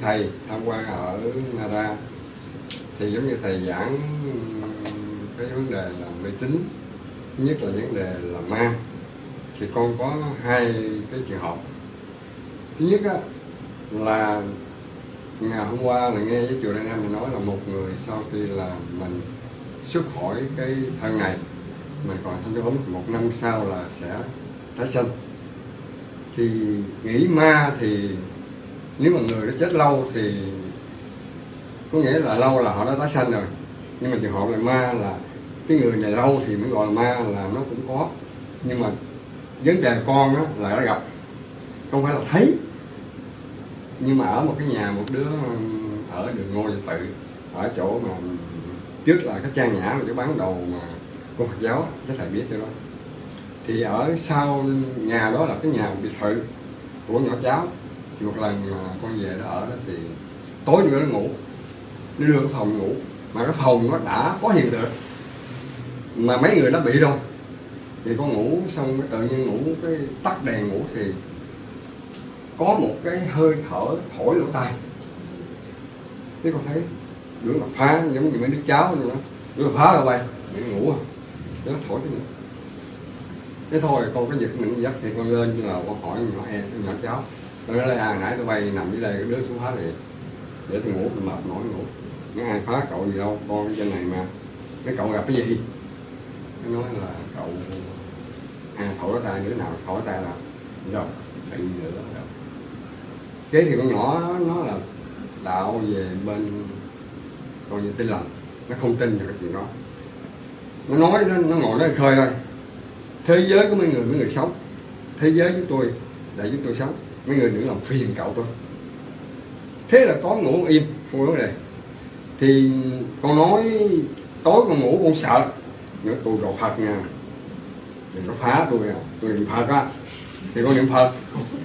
thầy tham quan ở Nara thì giống như thầy giảng cái vấn đề là mê tín nhất là vấn đề là ma. Thì con có hai cái trường hợp. Thứ nhất á, là ngày hôm qua là nghe với chùa Đại Nam mình nói là một người sau khi là mình xuất khỏi cái thân này mình còn thanh cái bóng một năm sau là sẽ tái sinh. Thì nghĩ ma thì nếu mà người đã chết lâu thì có nghĩa là lâu là họ đã tái sanh rồi. Nhưng mà trường hợp là ma là cái người này lâu thì mới gọi là ma là nó cũng có. Nhưng mà vấn đề con á là đã gặp. Không phải là thấy. Nhưng mà ở một cái nhà một đứa ở đường ngô Gia tự, ở chỗ mà trước là cái trang nhã mà chỗ bán đầu mà cô Phật giáo, chắc thầy biết cái đó. Thì ở sau nhà đó là cái nhà biệt thự của nhỏ cháu thì một lần mà con về đó ở đó thì tối nữa nó ngủ. Nó đưa cái phòng ngủ, mà cái phòng nó đã có hiện tượng. Mà mấy người nó bị rồi. Thì con ngủ xong cái tự nhiên ngủ cái tắt đèn ngủ thì có một cái hơi thở thổi lỗ tai. Thế con thấy đứa mà phá, giống như mấy đứa cháu nữa đứa là phá rồi bay bị ngủ à. nó thổi cái nữa thế thôi con có giật mình giấc thì con lên là con hỏi nhỏ em nhỏ cháu tôi nói là à nãy tôi bay nằm dưới đây cái đứa xuống phá thì để tôi ngủ tôi mệt nổi ngủ. Nó ai phá cậu gì đâu con trên này mà. Cái cậu gặp cái gì? Nó nói là cậu à thổi tay đứa nào thổi tay là đâu bị nữa đâu. Thế thì con nhỏ nó là đạo về bên coi như tin lành. Nó không tin vào cái chuyện đó. Nó nói nó, nó ngồi nó khơi thôi. Thế giới của mấy người mấy người sống. Thế giới với tôi để chúng tôi sống mấy người đừng làm phiền cậu tôi. Thế là tối ngủ im, không có vấn đề. Thì con nói, tối con ngủ con sợ. Nữa tôi đồ phật nha, đừng có phá tôi à tôi niệm phật á. Thì con niệm phật.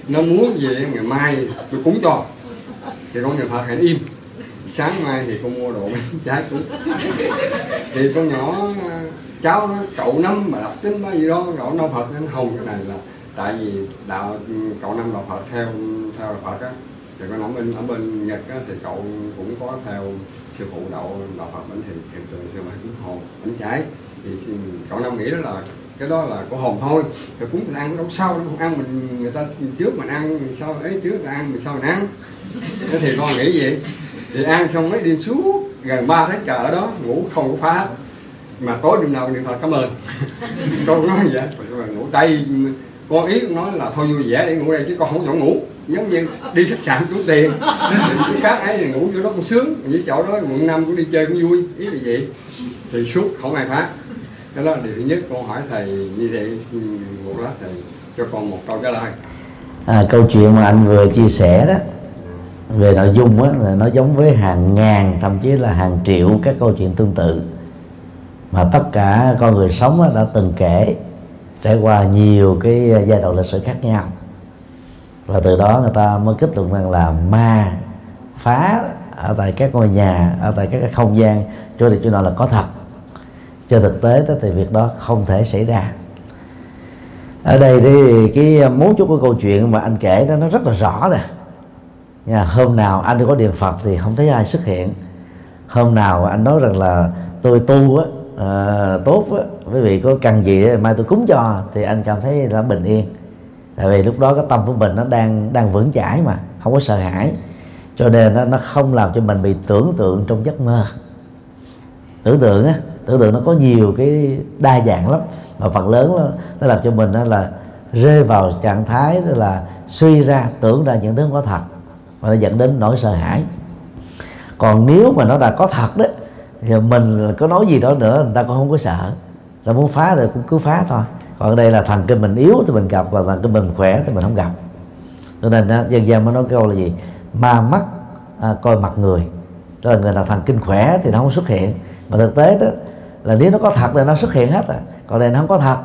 Nó muốn về ngày mai tôi cúng cho. Thì con niệm phật hãy im. Sáng mai thì con mua đồ bánh trái cúng. Thì con nhỏ, cháu nó, cậu năm mà đọc tính bao gì đó, cậu nó phật, nó hồng cái này là tại vì đạo cậu năm đạo phật theo theo đạo phật á thì con ở bên ở bên nhật á, thì cậu cũng có theo sư phụ đạo đạo phật bánh hiện hiện tượng sư phụ cúng hồn bánh trái thì cậu năm nghĩ đó là cái đó là của hồn thôi. Thì cúng mình ăn đâu sau đâu ăn mình người ta trước mình ăn mình sau ấy trước người ta ăn mình sau mình ăn. Thế thì con nghĩ vậy. Thì ăn xong mấy đêm suốt gần 3 tháng trời ở đó ngủ không có phá. Mà tối đêm nào niệm phật cảm ơn. Con nói vậy ngủ tay con ý con nói là thôi vui vẻ để ngủ đây chứ con không dọn ngủ. Giống như đi khách sạn trốn tiền cái khác ấy thì ngủ chỗ đó cũng sướng với chỗ đó quận năm cũng đi chơi cũng vui ý là vậy. Thì suốt không ai phá. Cái đó là điều thứ nhất con hỏi thầy như vậy một lát thầy cho con một câu trả lời. À, câu chuyện mà anh vừa chia sẻ đó về nội dung đó, là nó giống với hàng ngàn thậm chí là hàng triệu các câu chuyện tương tự mà tất cả con người sống đã từng kể trải qua nhiều cái à, giai đoạn lịch sử khác nhau. Và từ đó người ta mới kết luận rằng là ma phá ở tại các ngôi nhà, ở tại các cái không gian chỗ được chỗ nào là có thật. Trên thực tế đó thì việc đó không thể xảy ra. Ở đây thì cái à, mấu chốt của câu chuyện mà anh kể đó, nó rất là rõ nè. Nhà hôm nào anh đi có điện phật thì không thấy ai xuất hiện. Hôm nào anh nói rằng là tôi tu á uh, tốt á. Quý vị có cần gì mai tôi cúng cho thì anh cảm thấy là bình yên. Tại vì lúc đó cái tâm của mình nó đang đang vững chãi mà không có sợ hãi. Cho nên nó, nó không làm cho mình bị tưởng tượng trong giấc mơ. Tưởng tượng á tưởng tượng nó có nhiều cái đa dạng lắm. Mà phần lớn đó, nó làm cho mình đó là rơi vào trạng thái tức là suy ra tưởng ra những thứ không có thật. Và nó dẫn đến nỗi sợ hãi. Còn nếu mà nó đã có thật đó giờ mình có nói gì đó nữa người ta cũng không có sợ. Ta muốn phá thì cũng cứ phá thôi. Còn đây là thần kinh mình yếu thì mình gặp và thần kinh mình khỏe thì mình không gặp. Cho nên đó, dân gian mới nói câu là gì? Ma mắt à, coi mặt người. Tức là người nào thần kinh khỏe thì nó không xuất hiện. Mà thực tế đó là nếu nó có thật thì nó xuất hiện hết à. Còn đây nó không có thật.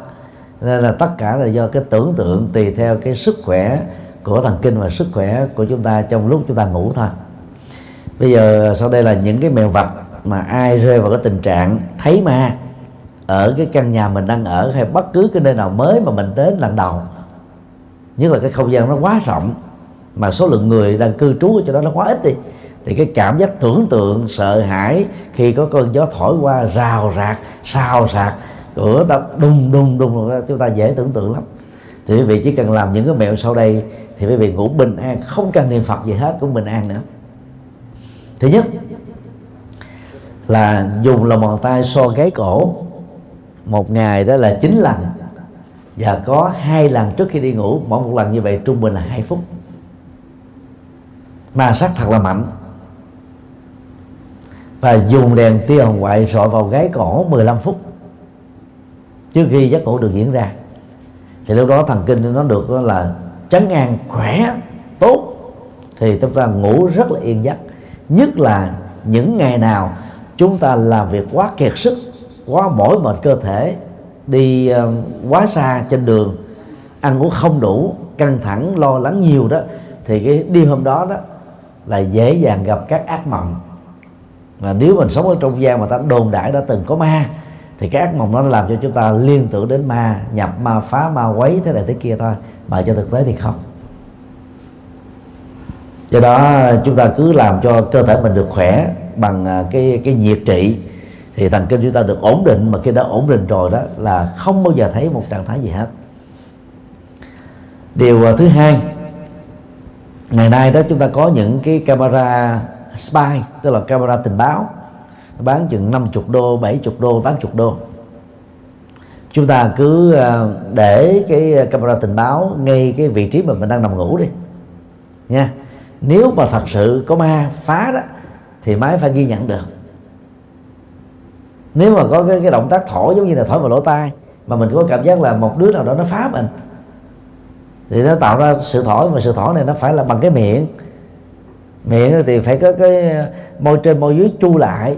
Nên là tất cả là do cái tưởng tượng tùy theo cái sức khỏe của thần kinh và sức khỏe của chúng ta trong lúc chúng ta ngủ thôi. Bây giờ sau đây là những cái mèo vật mà ai rơi vào cái tình trạng thấy ma ở cái căn nhà mình đang ở hay bất cứ cái nơi nào mới mà mình đến lần đầu. Nhất là cái không gian nó quá rộng mà số lượng người đang cư trú ở chỗ đó nó quá ít đi, thì cái cảm giác tưởng tượng, sợ hãi khi có cơn gió thổi qua rào rạc, xào sạc cửa đập đùng đùng đùng, chúng ta dễ tưởng tượng lắm. Thì quý vị chỉ cần làm những cái mẹo sau đây, thì quý vị ngủ bình an, không cần niệm phật gì hết, cũng bình an nữa. Thứ nhất là dùng lòng bàn tay so gáy cổ. Một ngày đó là chín lần. Và có hai lần trước khi đi ngủ, mỗi một lần như vậy trung bình là hai phút. Ma sát thật là mạnh. Và dùng đèn tia hồng ngoại rọi vào gáy cổ 15 phút trước khi giấc ngủ được diễn ra. Thì lúc đó thần kinh nó được là chấn an, khỏe, tốt. Thì chúng ta ngủ rất là yên giấc. Nhất là những ngày nào chúng ta làm việc quá kiệt sức, quá mỏi mệt cơ thể, đi ờ, quá xa trên đường, ăn uống không đủ, căng thẳng, lo lắng nhiều đó, thì cái đêm hôm đó đó là dễ dàng gặp các ác mộng. Và nếu mình sống ở trong gian mà ta đồn đại đã từng có ma, thì cái ác mộng nó làm cho chúng ta liên tưởng đến ma, nhập ma phá, ma quấy thế này thế kia thôi, mà cho thực tế thì không. Do đó, chúng ta cứ làm cho cơ thể mình được khỏe bằng à, cái cái nhiệt trị, thì thần kinh chúng ta được ổn định. Mà khi đã ổn định rồi đó là không bao giờ thấy một trạng thái gì hết. Điều à, thứ hai, ngày nay đó chúng ta có những cái camera spy, tức là camera tình báo bán chừng 50 đô 70 đô 80 đô. Chúng ta cứ à, để cái camera tình báo ngay cái vị trí mà mình đang nằm ngủ đi nha. Nếu mà thật sự có ma phá đó thì máy phải ghi nhận được. Nếu mà có cái, cái động tác thổi giống như là thổi vào lỗ tai mà mình có cảm giác là một đứa nào đó nó phá mình thì nó tạo ra sự thổi mà sự thổi này nó phải là bằng cái miệng. Miệng thì phải có cái ờ, môi trên môi dưới chu lại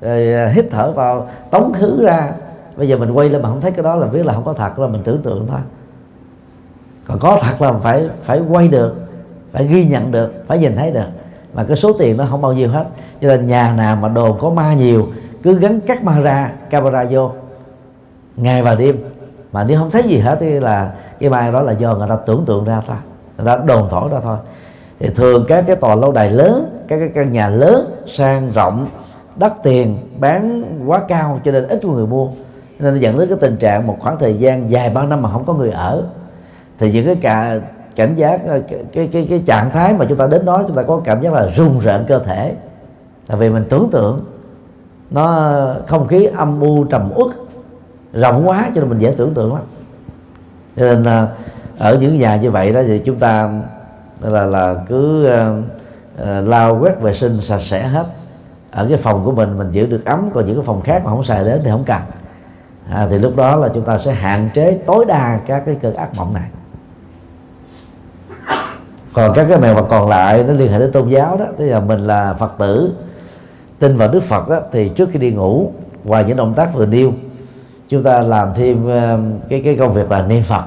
rồi ờ, hít thở vào tống khứ ra. Bây giờ mình quay lên mà không thấy cái đó là biết là không có thật là mình tưởng tượng thôi. Còn có thật là phải phải quay được phải ghi nhận được phải nhìn thấy được mà cái số tiền nó không bao nhiêu hết. Cho nên nhà nào mà đồn có ma nhiều, cứ gắn các ma ra, camera vô. Ngày và đêm. Mà nếu không thấy gì hết thì là cái ma đó là do người ta tưởng tượng ra thôi người ta đồn thổi ra thôi. Thì thường các cái tòa lâu đài lớn, các cái căn nhà lớn, sang rộng, đắt tiền, bán quá cao cho nên ít người mua. Nên nó dẫn đến cái tình trạng một khoảng thời gian dài bao năm mà không có người ở. Thì những cái cả cảm giác ờ, cái, cái cái cái trạng thái mà chúng ta đến đó chúng ta có cảm giác là run rợn cơ thể. Là vì mình tưởng tượng nó không khí âm u trầm uất rộng quá cho nên mình dễ tưởng tượng lắm. Cho nên là ở những nhà như vậy đó thì chúng ta là là cứ uh, uh, lau quét vệ sinh sạch sẽ hết. Ở cái phòng của mình mình giữ được ấm còn những cái phòng khác mà không xài đến thì không cần. À, thì lúc đó là chúng ta sẽ hạn chế tối đa các cái cơn ác mộng này còn các cái mẹo mà còn lại nó liên hệ đến tôn giáo đó. Tức là mình là phật tử tin vào đức phật đó, thì trước khi đi ngủ ngoài những động tác vừa nêu chúng ta làm thêm ờ, cái cái công việc là niệm phật.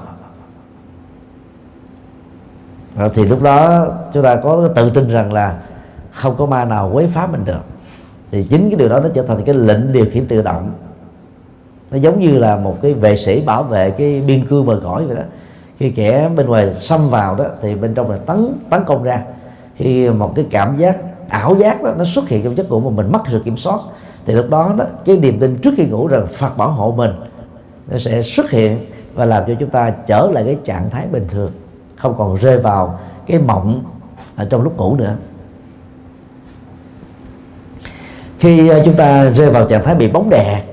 Đó, thì lúc đó chúng ta có tự tin rằng là không có ma nào quấy phá mình được. Thì chính cái điều đó nó trở thành cái lệnh điều khiển tự động. Nó giống như là một cái vệ sĩ bảo vệ cái biên cương bờ cõi vậy đó khi kẻ bên ngoài xâm vào đó, thì bên trong là tấn tấn công ra. Khi một cái cảm giác, ảo giác đó, nó xuất hiện trong giấc ngủ mà mình mất sự kiểm soát, thì lúc đó đó, cái niềm tin trước khi ngủ rằng Phật bảo hộ mình, nó sẽ xuất hiện và làm cho chúng ta trở lại cái trạng thái bình thường, không còn rơi vào cái mộng ở trong lúc ngủ nữa. Khi ờ, chúng ta rơi vào trạng thái bị bóng đè,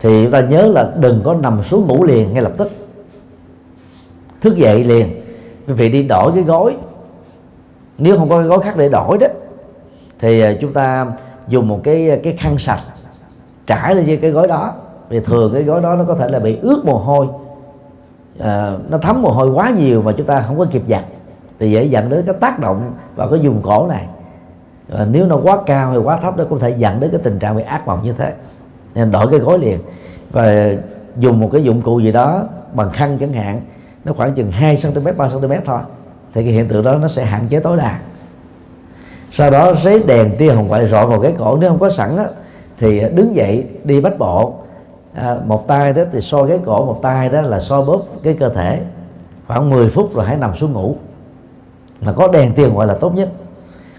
thì chúng ta nhớ là đừng có nằm xuống ngủ liền ngay lập tức thức dậy liền. Quý vị đi đổi cái gối. Nếu không có cái gối khác để đổi đó thì à, chúng ta dùng một cái à, cái khăn sạch trải lên trên cái gối đó. Vì thường cái gói đó nó có thể là bị ướt mồ hôi. À, nó thấm mồ hôi quá nhiều mà chúng ta không có kịp giặt. Thì dễ dẫn đến cái tác động vào cái vùng cổ này. À, nếu nó quá cao hay quá thấp nó cũng thể dẫn đến cái tình trạng bị ác mộng như thế. Nên đổi cái gối liền. Và à, dùng một cái dụng cụ gì đó bằng khăn chẳng hạn nó khoảng chừng 2 cm 3 cm thôi. Thì cái hiện tượng đó nó sẽ hạn chế tối đa. Sau đó giấy đèn tia hồng ngoại rọi vào cái cổ. Nếu không có sẵn đó, thì đứng dậy đi bách bộ. À, một tay đó thì so cái cổ một tay đó là so bóp cái cơ thể. Khoảng 10 phút rồi hãy nằm xuống ngủ. Mà có đèn tia hồng ngoại là tốt nhất.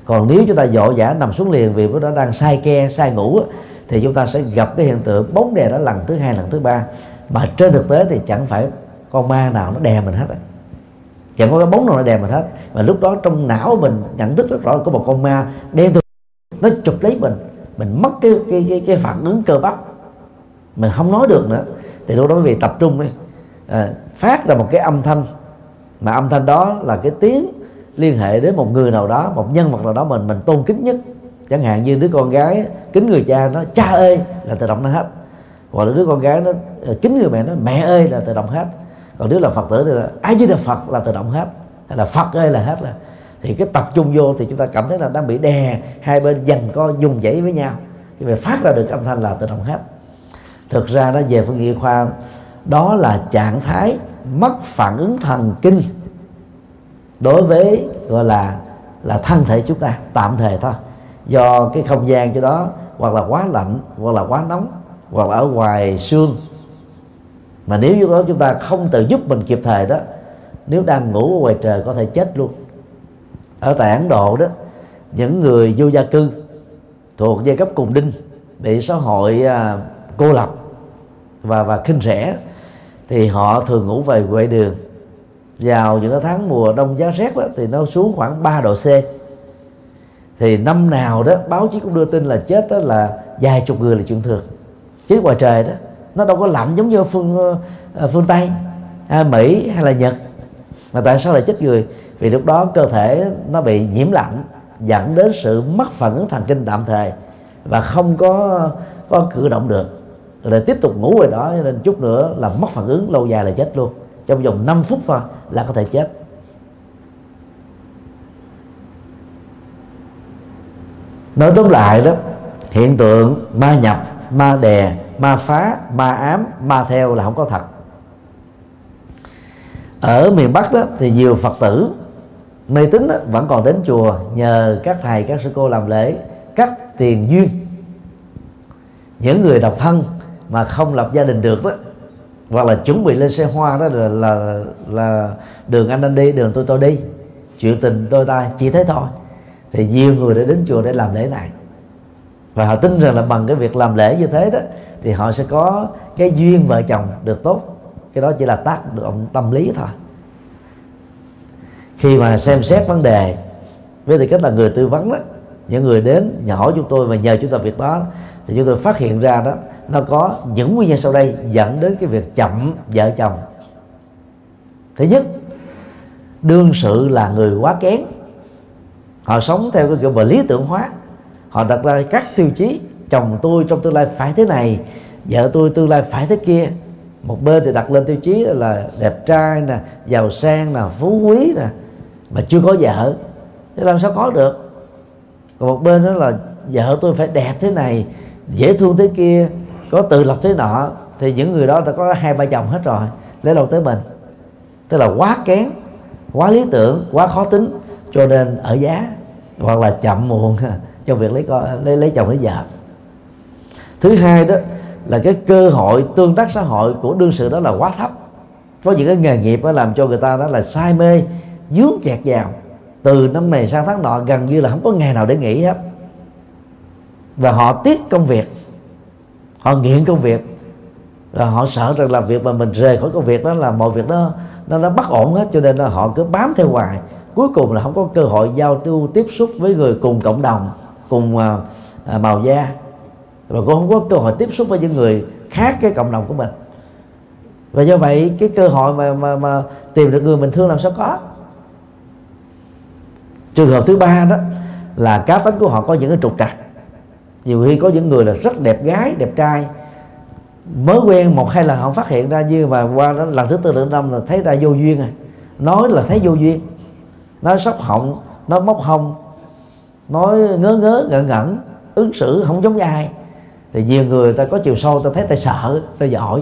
Còn nếu chúng ta dội dã nằm xuống liền vì nó đó đang sai ke sai ngủ thì chúng ta sẽ gặp cái hiện tượng bóng đè đó lần thứ hai lần thứ ba. Mà trên thực tế thì chẳng phải con ma nào nó đè mình hết á. Chẳng có cái bóng nào nó đè mình hết. Mà lúc đó trong não mình nhận thức rất rõ là có một con ma đen thôi nó chụp lấy mình. Mình mất cái cái cái, cái phản ứng cơ bắp. Mình không nói được nữa. Thì lúc đó quý vị tập trung đi. À, phát ra một cái âm thanh. Mà âm thanh đó là cái tiếng liên hệ đến một người nào đó một nhân vật nào đó mình mình tôn kính nhất. Chẳng hạn như đứa con gái kính người cha nó cha ơi! là tự động nó hết. Hoặc là đứa con gái nó ờ, kính người mẹ nó mẹ ơi! là tự động hết còn nếu là phật tử thì là ai với là phật là tự động hết. Hay là, phật ơi, là hết là thì cái tập trung vô thì chúng ta cảm thấy là đang bị đè, hai bên dần co dùng dãy với nhau. Thì mà phát ra được âm thanh là tự động hết. Thực ra nó về phương diện khoa, đó là trạng thái mất phản ứng thần kinh đối với, gọi là là thân thể chúng ta, tạm thời thôi. Do cái không gian cho đó hoặc là quá lạnh, hoặc là quá nóng, hoặc là ở ngoài xương mà nếu như đó chúng ta không tự giúp mình kịp thời đó nếu đang ngủ ở ngoài trời có thể chết luôn. Ở tại Ấn Độ đó những người vô gia cư thuộc giai cấp cùng đinh bị xã hội à, cô lập và và khinh rẻ thì họ thường ngủ về quê đường. Vào những cái tháng mùa đông giá rét đó, thì nó xuống khoảng 3 độ C. Thì năm nào đó báo chí cũng đưa tin là chết đó là vài chục người là chuyện thường. Chứ ngoài trời đó nó đâu có lạnh giống như phương ờ, ờ, phương tây hay mỹ hay là nhật. Mà tại sao lại chết người? Vì lúc đó cơ thể nó bị nhiễm lạnh, dẫn đến sự mất phản ứng thần kinh tạm thời và không có có cử động được. Rồi tiếp tục ngủ rồi đó, cho nên chút nữa là mất phản ứng, lâu dài là chết luôn. Trong vòng 5 phút thôi là có thể chết. Nói tóm lại đó, hiện tượng ma nhập, ma đè ma phá ma ám ma theo là không có thật. Ở miền bắc đó thì nhiều phật tử mê tín vẫn còn đến chùa nhờ các thầy các sư cô làm lễ cắt tiền duyên. Những người độc thân mà không lập gia đình được đó hoặc là chuẩn bị lên xe hoa đó là là, là đường anh anh đi đường tôi tôi đi chuyện tình tôi ta chỉ thế thôi. Thì nhiều người đã đến chùa để làm lễ này. Và họ tin rằng là bằng cái việc làm lễ như thế đó thì họ sẽ có cái duyên vợ chồng được tốt. Cái đó chỉ là tác động tâm lý thôi. Khi mà xem xét vấn đề, với tư cách là người tư vấn đó, những người đến nhỏ chúng tôi và nhờ chúng ta việc đó, thì chúng tôi phát hiện ra đó, nó có những nguyên nhân sau đây dẫn đến cái việc chậm vợ chồng. Thứ nhất, đương sự là người quá kén. Họ sống theo cái kiểu mà lý tưởng hóa. Họ đặt ra các tiêu chí chồng tôi trong tương lai phải thế này, vợ tôi tương lai phải thế kia. Một bên thì đặt lên tiêu chí là đẹp trai nè, giàu sang nè, phú quý nè, mà chưa có vợ. Thế làm sao có được? Còn một bên đó là vợ tôi phải đẹp thế này, dễ thương thế kia, có tự lập thế nọ, thì những người đó ta có hai ba chồng hết rồi, lấy đâu tới mình. Tức là quá kén, quá lý tưởng, quá khó tính, cho nên ở giá, hoặc là chậm muộn trong việc lấy con, lấy lấy chồng lấy vợ thứ hai đó là cái cơ hội, tương tác xã hội của đương sự đó là quá thấp. Có những cái nghề nghiệp đó làm cho người ta đó là say mê, dướng kẹt vào. Từ năm này sang tháng nọ gần như là không có ngày nào để nghỉ hết. Và họ tiếc công việc, họ nghiện công việc. Rồi họ sợ rằng là việc mà mình rời khỏi công việc đó là mọi việc đó, nó nó bất ổn hết, cho nên là họ cứ bám theo hoài. Cuối cùng là không có cơ hội giao lưu tiếp xúc với người cùng cộng đồng, cùng à, à, màu da và cũng không có cơ hội tiếp xúc với những người khác cái cộng đồng của mình. Và do vậy cái cơ hội mà mà, mà tìm được người mình thương làm sao có. Trường hợp thứ ba đó là cá tính của họ có những cái trục trặc. Nhiều khi có những người là rất đẹp gái đẹp trai mới quen một hai lần họ phát hiện ra như mà qua đó lần thứ tư lần năm là thấy ra vô duyên rồi. Nói là thấy vô duyên. Nói sốc họng nói móc hông nói ngớ ngớ ngẩn ngẩn ứng xử không giống ai thì nhiều người ta có chiều sâu ta thấy ta sợ ta giỏi.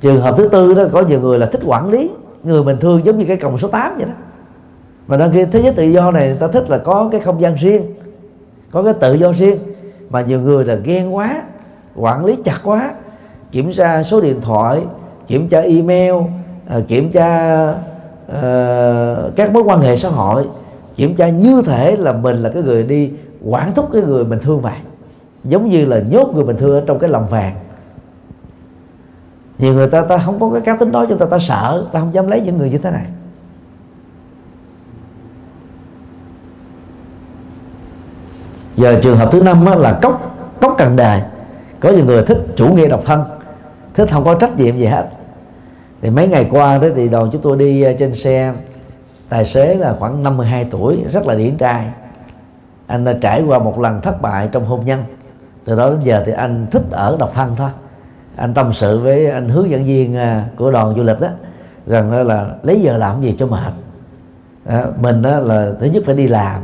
Trường hợp thứ tư đó có nhiều người là thích quản lý. Người bình thường giống như cái còng số 8 vậy đó. Mà đôi khi thế giới tự do này ta thích là có cái không gian riêng có cái tự do riêng. Mà nhiều người là ghen quá quản lý chặt quá kiểm tra số điện thoại kiểm tra email à, kiểm tra uh, các mối quan hệ xã hội kiểm tra như thể là mình là cái người đi quản thúc cái người mình thương vậy giống như là nhốt người bình thường ở trong cái lòng vàng. Nhiều người ta ta không có cái cá tính đó cho ta ta sợ, ta không dám lấy những người như thế này. Giờ trường hợp thứ năm là cốc cốc cần đề. Có nhiều người thích chủ nghĩa độc thân, thích không có trách nhiệm gì hết. Thì mấy ngày qua đó thì đoàn chúng tôi đi ờ, trên xe, tài xế là khoảng 52 tuổi, rất là điển trai. Anh đã trải qua một lần thất bại trong hôn nhân từ đó đến giờ thì anh thích ở độc thân thôi. Anh tâm sự với anh hướng dẫn viên à, của đoàn du lịch đó rằng đó là lấy giờ làm gì cho mệt. À, mình đó là thứ nhất phải đi làm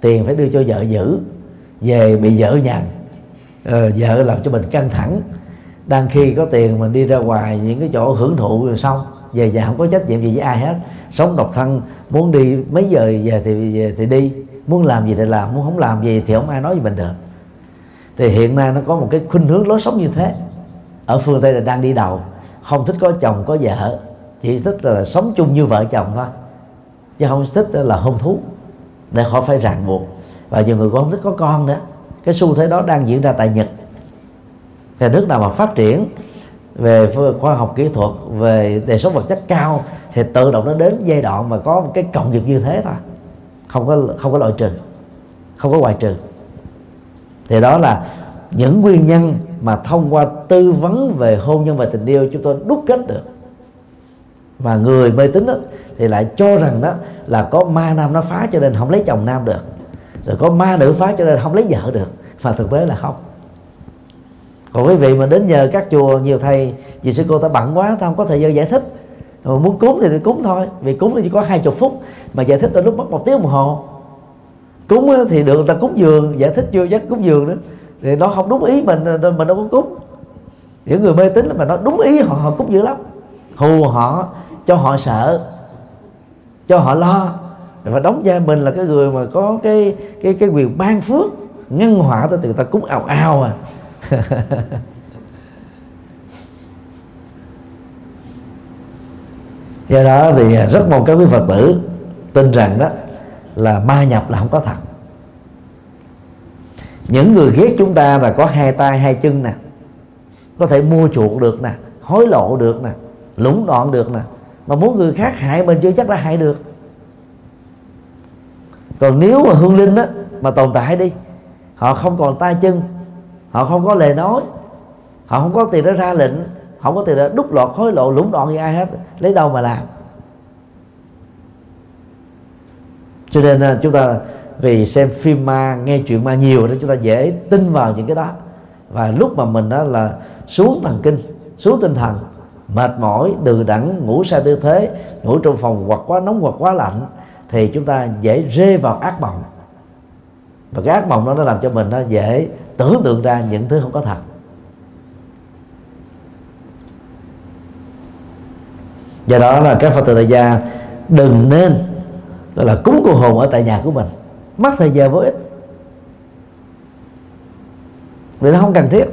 tiền phải đưa cho vợ giữ về bị vợ nhằn. À, vợ làm cho mình căng thẳng. Đang khi có tiền mình đi ra ngoài những cái chỗ hưởng thụ rồi xong về nhà không có trách nhiệm gì với ai hết. Sống độc thân muốn đi mấy giờ về thì về thì đi muốn làm gì thì làm muốn không làm gì thì không ai nói gì mình được thì hiện nay nó có một cái khuynh hướng lối sống như thế. Ở phương tây là đang đi đầu, không thích có chồng, có vợ, chỉ thích là sống chung như vợ chồng thôi, chứ không thích là hôn thú, để khỏi phải ràng buộc. Và nhiều người cũng không thích có con nữa. Cái xu thế đó đang diễn ra tại nhật. Thì nước nào mà phát triển về khoa học kỹ thuật, về đời sống vật chất cao, thì tự động nó đến giai đoạn mà có một cái cộng nghiệp như thế thôi. Không có không có loại trừ, không có ngoại trừ thì đó là những nguyên nhân mà thông qua tư vấn về hôn nhân và tình yêu chúng tôi đúc kết được. Mà người mê tín đó, thì lại cho rằng đó là có ma nam nó phá cho nên không lấy chồng nam được. Rồi có ma nữ phá cho nên không lấy vợ được. Mà thực tế là không. Còn quý vị mà đến nhờ các chùa nhiều thầy vì sư cô ta bận quá ta không có thời gian giải thích. Mà muốn cúng thì, thì cúng thôi vì cúng thì chỉ có hai chục phút mà giải thích đôi lúc mất một tiếng đồng hồ cúng thì được, người ta cúng giường giải thích chưa chắc cúng giường nữa thì nó không đúng ý mình, nên mình đâu có cúng. Những người mê tín mà nó đúng ý họ họ cúng dữ lắm. Hù họ, cho họ sợ, cho họ lo. Và đóng vai mình là cái người mà có cái cái cái quyền ban phước, ngăn họa tới từ người ta cúng ào ào à. Do đó thì rất mong các quý phật tử tin rằng đó là ma nhập là không có thật. Những người ghét chúng ta là có hai tay, hai chân nè, có thể mua chuộc được nè, hối lộ được nè, lũng đoạn được nè, mà muốn người khác hại mình chưa chắc đã hại được. Còn nếu mà hương linh á, mà tồn tại đi, họ không còn tay chân, họ không có lời nói, họ không có tiền để ra lệnh, không có tiền để đúc lọt hối lộ lũng đoạn gì ai hết, lấy đâu mà làm? Cho nên à, chúng ta vì xem phim ma, nghe chuyện ma nhiều đó chúng ta dễ tin vào những cái đó. Và lúc mà mình đó là xuống thần kinh, xuống tinh thần, mệt mỏi, đừ đẳng ngủ sai tư thế, ngủ trong phòng hoặc quá nóng hoặc quá lạnh, thì chúng ta dễ rơi vào ác mộng. Và cái ác mộng đó nó làm cho mình nó dễ tưởng tượng ra những thứ không có thật. Do đó là các phật tử đại gia đừng nên đó là cúng cô hồn ở tại nhà của mình. Mất thời giờ vô ích. Vì nó không cần thiết.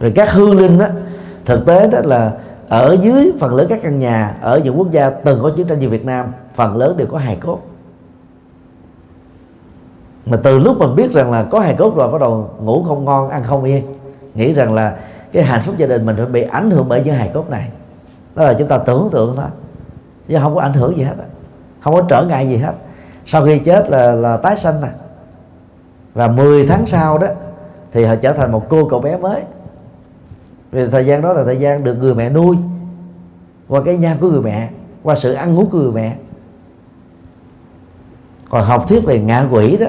Rồi các hương linh đó thực tế đó là ở dưới phần lớn các căn nhà, ở những quốc gia từng có chiến tranh như Việt Nam, phần lớn đều có hài cốt. Mà từ lúc mình biết rằng là có hài cốt rồi bắt đầu ngủ không ngon, ăn không yên, nghĩ rằng là cái hạnh phúc gia đình mình phải bị ảnh hưởng bởi những hài cốt này. Đó là chúng ta tưởng tượng thôi, chứ không có ảnh hưởng gì hết không có trở ngại gì hết. Sau khi chết là là tái sanh nè. Và 10 tháng sau đó thì họ trở thành một cô cậu bé mới. Vì thời gian đó là thời gian được người mẹ nuôi, qua cái nhan của người mẹ, qua sự ăn uống của người mẹ. Còn học thuyết về ngạ quỷ đó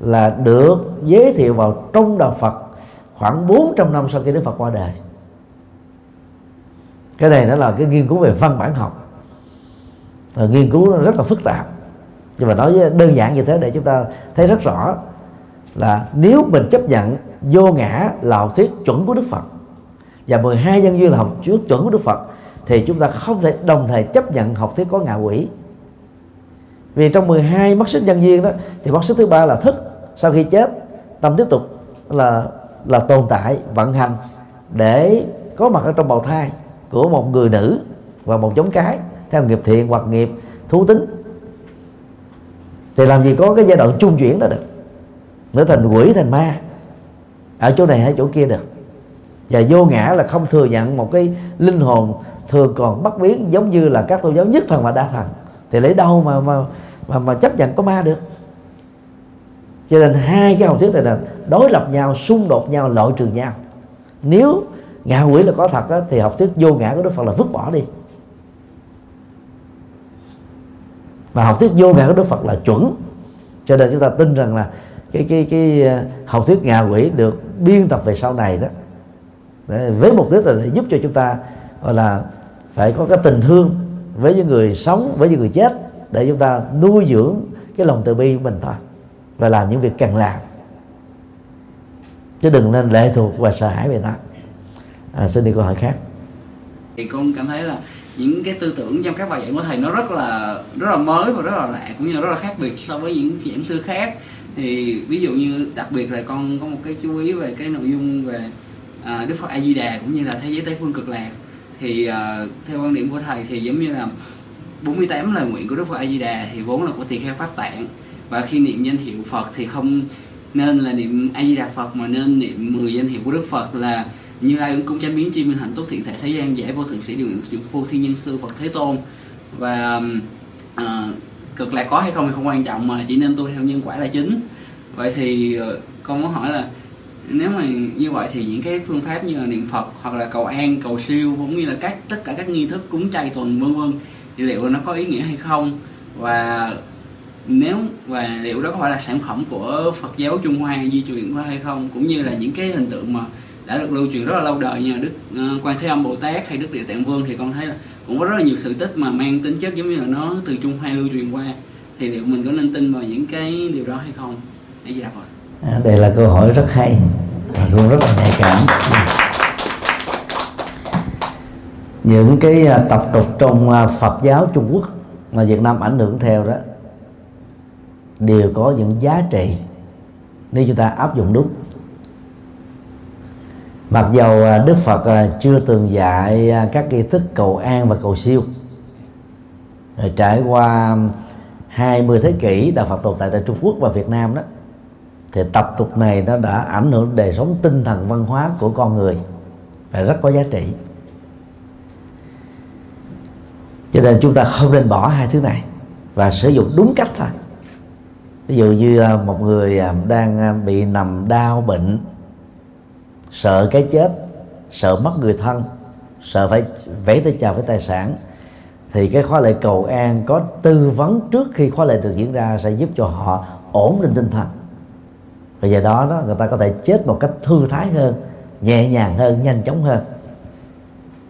là được giới thiệu vào trong đạo Phật khoảng 400 năm sau khi Đức Phật qua đời. Cái này nó là cái nghiên cứu về văn bản học và nghiên cứu nó rất là phức tạp. Nhưng mà nói đơn giản như thế để chúng ta thấy rất rõ là nếu mình chấp nhận vô ngã là học thuyết chuẩn của Đức Phật, và 12 nhân duyên là học thuyết chuẩn của Đức Phật, thì chúng ta không thể đồng thời chấp nhận học thuyết có ngạ quỷ. Vì trong 12 mắt xích nhân duyên đó, thì mắt xích thứ ba là thức. Sau khi chết, tâm tiếp tục là là tồn tại, vận hành để có mặt ở trong bào thai của một người nữ và một giống cái theo nghiệp thiện hoặc nghiệp thú tính thì làm gì có cái giai đoạn trung chuyển đó được. Nữa thành quỷ thành ma. Ở chỗ này hay chỗ kia được. Và vô ngã là không thừa nhận một cái linh hồn thường còn bất biến giống như là các tôn giáo nhất thần và đa thần. Thì lấy đâu mà mà mà, mà chấp nhận có ma được? Cho nên hai cái học thuyết này là đối lập nhau xung đột nhau loại trừ nhau. Nếu ngạ quỷ là có thật đó, thì học thuyết vô ngã của đức phật là vứt bỏ đi. Và học thuyết vô ngã của đức phật là chuẩn. Cho nên chúng ta tin rằng là cái cái cái ờ, học thuyết ngạ quỷ được biên tập về sau này đó. Để, với mục đích là để giúp cho chúng ta gọi là phải có cái tình thương với những người sống với những người chết để chúng ta nuôi dưỡng cái lòng từ bi của mình thôi và làm những việc cần làm. Chứ đừng nên lệ thuộc và sợ hãi về nó. À, xin đi câu hỏi khác. Thì con cảm thấy là những cái tư tưởng trong các bài giảng của thầy nó rất là rất là mới và rất là lạ cũng như rất là khác biệt so với những giảng sư khác. Thì ví dụ như đặc biệt là con có một cái chú ý về cái nội dung về à, Đức Phật A Di Đà cũng như là thế giới tây phương cực lạc. Thì à, theo quan điểm của thầy thì giống như là 48 lời nguyện của Đức Phật A Di Đà thì vốn là của tỳ kheo pháp tạng. Và khi niệm danh hiệu Phật thì không nên là niệm A Di Đà Phật mà nên niệm 10 danh hiệu của Đức Phật là như lai ứng cung chánh biến chi minh hạnh tốt thiện thể thế gian giải vô thượng sĩ điều nguyện phu thiên nhân sư Phật Thế Tôn. Và uh, cực lạc có hay không thì không quan trọng mà chỉ nên tu theo nhân quả là chính. Vậy thì uh, con muốn hỏi là nếu mà như vậy thì những cái phương pháp như là niệm Phật hoặc là cầu an cầu siêu cũng như là các tất cả các nghi thức cúng chay tuần vân vân thì liệu nó có ý nghĩa hay không? Và nếu và liệu đó có phải là sản phẩm của Phật giáo Trung Hoa di truyền qua hay không? Cũng như là những cái hình tượng mà đã được lưu truyền rất là lâu đời như Đức uh, Quan Thế Âm Bồ Tát hay Đức Địa Tạng Vương thì con thấy là cũng có rất là nhiều sự tích mà mang tính chất giống như là nó từ Trung Hoa lưu truyền qua thì liệu mình có nên tin vào những cái điều đó hay không? Hay gì rồi? À, đây là câu hỏi rất hay và cũng rất là nhạy cảm những cái à, tập tục trong à, Phật giáo Trung Quốc mà Việt Nam ảnh hưởng theo đó đều có những giá trị nếu chúng ta áp dụng đúng mặc dầu à, Đức Phật à, chưa từng dạy à, các nghi thức cầu an và cầu siêu. Rồi trải qua 20 thế kỷ đạo Phật tồn tại tại Trung Quốc và Việt Nam đó, thì tập tục này nó đã ảnh hưởng đời sống tinh thần văn hóa của con người và rất có giá trị. Cho nên chúng ta không nên bỏ hai thứ này và sử dụng đúng cách thôi. Ví dụ như một người đang bị nằm đau bệnh sợ cái chết sợ mất người thân sợ phải vẫy tay chào với tài sản thì cái khóa lệ cầu an có tư vấn trước khi khóa lệ được diễn ra sẽ giúp cho họ ổn định tinh thần. Và do đó đó người ta có thể chết một cách thư thái hơn nhẹ nhàng hơn nhanh chóng hơn.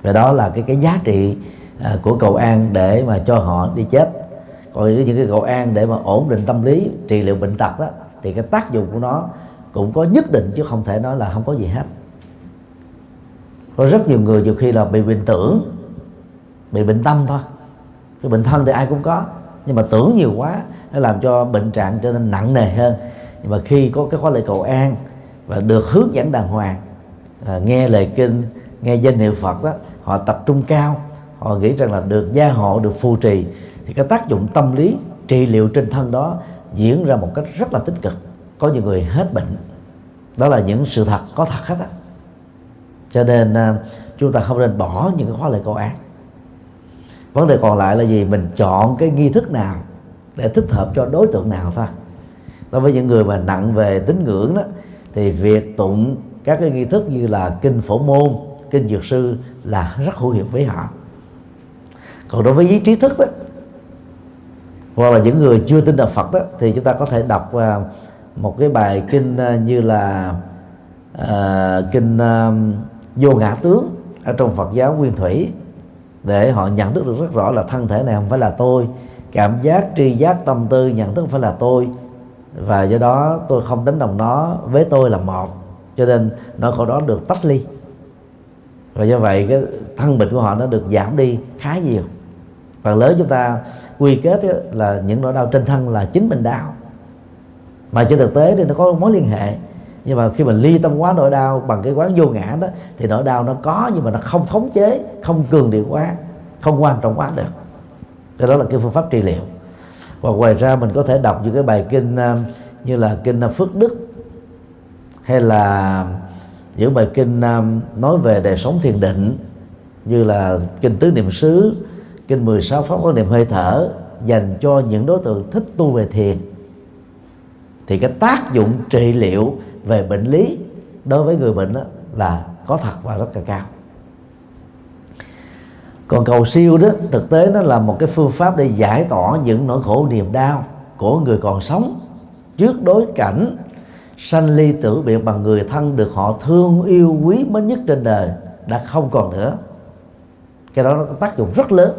Và đó là cái cái giá trị uh, của cầu an để mà cho họ đi chết. Còn những cái cầu an để mà ổn định tâm lý trị liệu bệnh tật đó thì cái tác dụng của nó cũng có nhất định chứ không thể nói là không có gì hết. Có rất nhiều người nhiều khi là bị bệnh tưởng bị bệnh tâm thôi. Cái bệnh thân thì ai cũng có nhưng mà tưởng nhiều quá nó làm cho bệnh trạng trở nên nặng nề hơn. Nhưng mà khi có cái khóa lễ cầu an và được hướng dẫn đàng hoàng à, nghe lời kinh nghe danh hiệu phật đó họ tập trung cao họ nghĩ rằng là được gia hộ được phù trì thì cái tác dụng tâm lý trị liệu trên thân đó diễn ra một cách rất là tích cực có nhiều người hết bệnh. Đó là những sự thật có thật hết á. Cho nên à, chúng ta không nên bỏ những cái khóa lễ cầu an vấn đề còn lại là gì? Mình chọn cái nghi thức nào để thích hợp cho đối tượng nào thôi đối với những người mà nặng về tín ngưỡng đó thì việc tụng các cái nghi thức như là kinh phổ môn kinh dược sư là rất hữu hiệu với họ. Còn đối với giới trí thức đó hoặc là những người chưa tin đạo Phật đó thì chúng ta có thể đọc uh, một cái bài kinh ờ, như là uh, kinh uh, vô ngã tướng ở trong Phật giáo nguyên thủy để họ nhận thức được rất rõ là thân thể này không phải là tôi cảm giác tri giác tâm tư nhận thức không phải là tôi và do đó tôi không đánh đồng nó với tôi là một cho nên nó khỏi đó được tách ly. Và do vậy cái thân bệnh của họ nó được giảm đi khá nhiều. Phần lớn chúng ta quy kết là những nỗi đau trên thân là chính mình đau mà trên thực tế thì nó có mối liên hệ. Nhưng mà khi mình ly tâm quá, nỗi đau bằng cái quán vô ngã đó, thì nỗi đau nó có nhưng mà nó không khống chế, không cường điệu quá, không quan trọng quá được. Thì đó là cái phương pháp trị liệu. Và ngoài ra mình có thể đọc những cái bài kinh um, như là kinh phước đức, hay là những bài kinh um, nói về đời sống thiền định, như là kinh tứ niệm xứ, kinh 16 pháp có niệm hơi thở, dành cho những đối tượng thích tu về thiền thì cái tác dụng trị liệu về bệnh lý đối với người bệnh đó là có thật và rất là cao. Còn cầu siêu đó, thực tế nó là một cái phương pháp để giải tỏa những nỗi khổ niềm đau của người còn sống trước đối cảnh sanh ly tử biệt bằng người thân được họ thương yêu quý mến nhất trên đời đã không còn nữa. Cái đó nó có tác dụng rất lớn,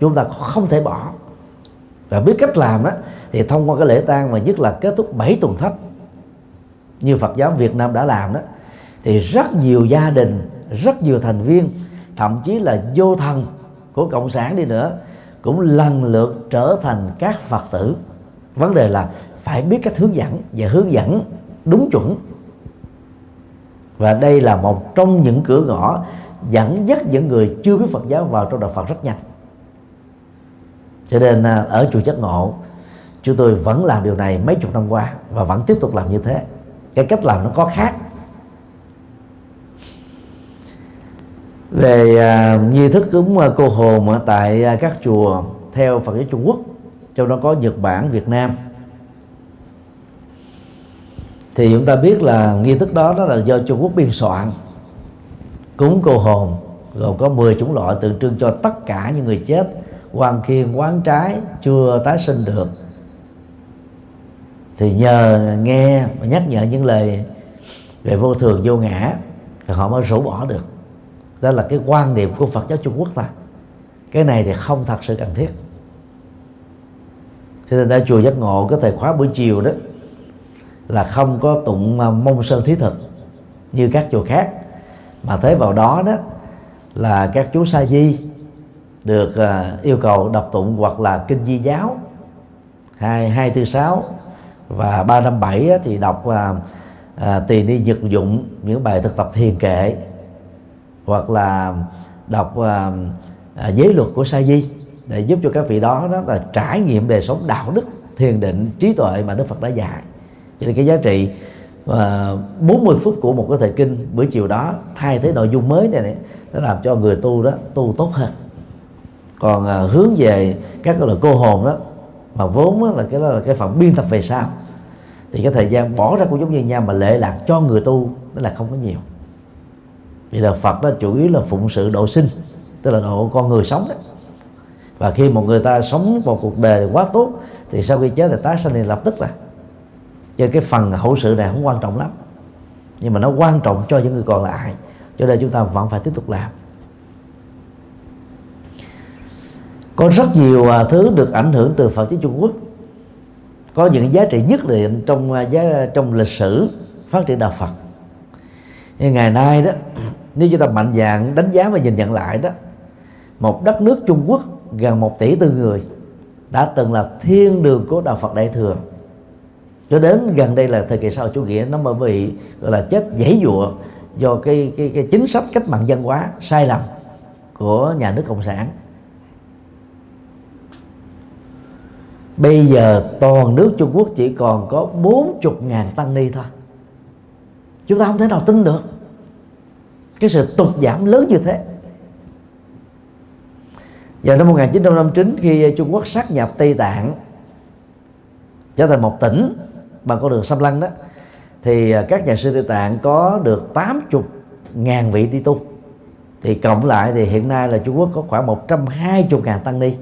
chúng ta không thể bỏ và biết cách làm đó, thì thông qua cái lễ tang mà nhất là kết thúc 7 tuần thất như Phật giáo Việt Nam đã làm đó, thì rất nhiều gia đình, rất nhiều thành viên, thậm chí là vô thần của cộng sản đi nữa, cũng lần lượt trở thành các phật tử. Vấn đề là phải biết cách hướng dẫn và hướng dẫn đúng chuẩn. Và đây là một trong những cửa ngõ dẫn dắt những người chưa biết Phật giáo vào trong đạo Phật rất nhanh cho nên à, ở chùa chất ngộ, chúng tôi vẫn làm điều này mấy chục năm qua và vẫn tiếp tục làm như thế. Cái cách làm nó có khác. Về à, nghi thức cúng à, cô hồn ở tại các chùa theo Phật giáo Trung Quốc, trong đó có Nhật Bản, Việt Nam. Thì chúng ta biết là nghi thức đó đó là do Trung Quốc biên soạn, cúng cô hồn, gồm có 10 chủng loại tượng trưng cho tất cả những người chết quan kiên quán trái, chưa tái sinh được. Thì nhờ nghe và nhắc nhở những lời về vô thường, vô ngã, thì họ mới rũ bỏ được. Đó là cái quan niệm của Phật giáo Trung Quốc ta. Cái này thì không thật sự cần thiết. Thế nên tại chùa giác ngộ, cái thời khóa buổi chiều đó, là không có tụng à, mông sơn thí thực như các chùa khác. Mà thế vào đó đó, là các chú sa di được uh, yêu cầu đọc tụng hoặc là kinh di giáo. Hai hai tư sáu và ba năm bảy thì đọc uh, uh, tỳ ni nhật dụng những bài thực tập thiền kệ hoặc là đọc uh, uh, giới luật của sa di để giúp cho các vị đó đó là trải nghiệm đời sống đạo đức thiền định trí tuệ mà đức phật đã dạy. Cho nên cái giá trị uh, 40 phút của một cái thời kinh buổi chiều đó thay thế nội dung mới này, này nó làm cho người tu đó tu tốt hơn còn à, hướng về các cái là cô hồn đó mà vốn đó là cái đó là cái phần biên tập về sau thì cái thời gian bỏ ra cũng giống như nhau mà lệ lạc cho người tu nó là không có nhiều. Vì là Phật đó chủ yếu là phụng sự độ sinh tức là độ con người sống đó. Và khi một người ta sống một cuộc đời quá tốt thì sau khi chết thì tái sanh thì lập tức là cho cái phần hậu sự này không quan trọng lắm nhưng mà nó quan trọng cho những người còn lại cho nên chúng ta vẫn phải tiếp tục làm. Có rất nhiều à, thứ được ảnh hưởng từ Phật giáo Trung Quốc. Có những giá trị nhất định trong à, giá, trong lịch sử phát triển đạo Phật. Nhưng ngày nay đó, nếu chúng ta mạnh dạng đánh giá và nhìn nhận lại đó, một đất nước Trung Quốc gần một tỷ tư người đã từng là thiên đường của đạo Phật Đại thừa. Cho đến gần đây là thời kỳ sau chủ nghĩa, nó mới bị, gọi là, chết dãy dụa do cái cái cái chính sách cách mạng dân hóa sai lầm của nhà nước cộng sản. Bây giờ toàn nước Trung Quốc chỉ còn có 40 ngàn tăng ni thôi. Chúng ta không thể nào tin được. Cái sự tụt giảm lớn như thế. Vào năm 1959 khi Trung Quốc sát nhập Tây Tạng, trở thành một tỉnh bằng con đường xâm lăng đó, thì à, các nhà sư Tây Tạng có được 80 ngàn vị đi tu. Thì cộng lại thì hiện nay là Trung Quốc có khoảng 120 ngàn tăng ni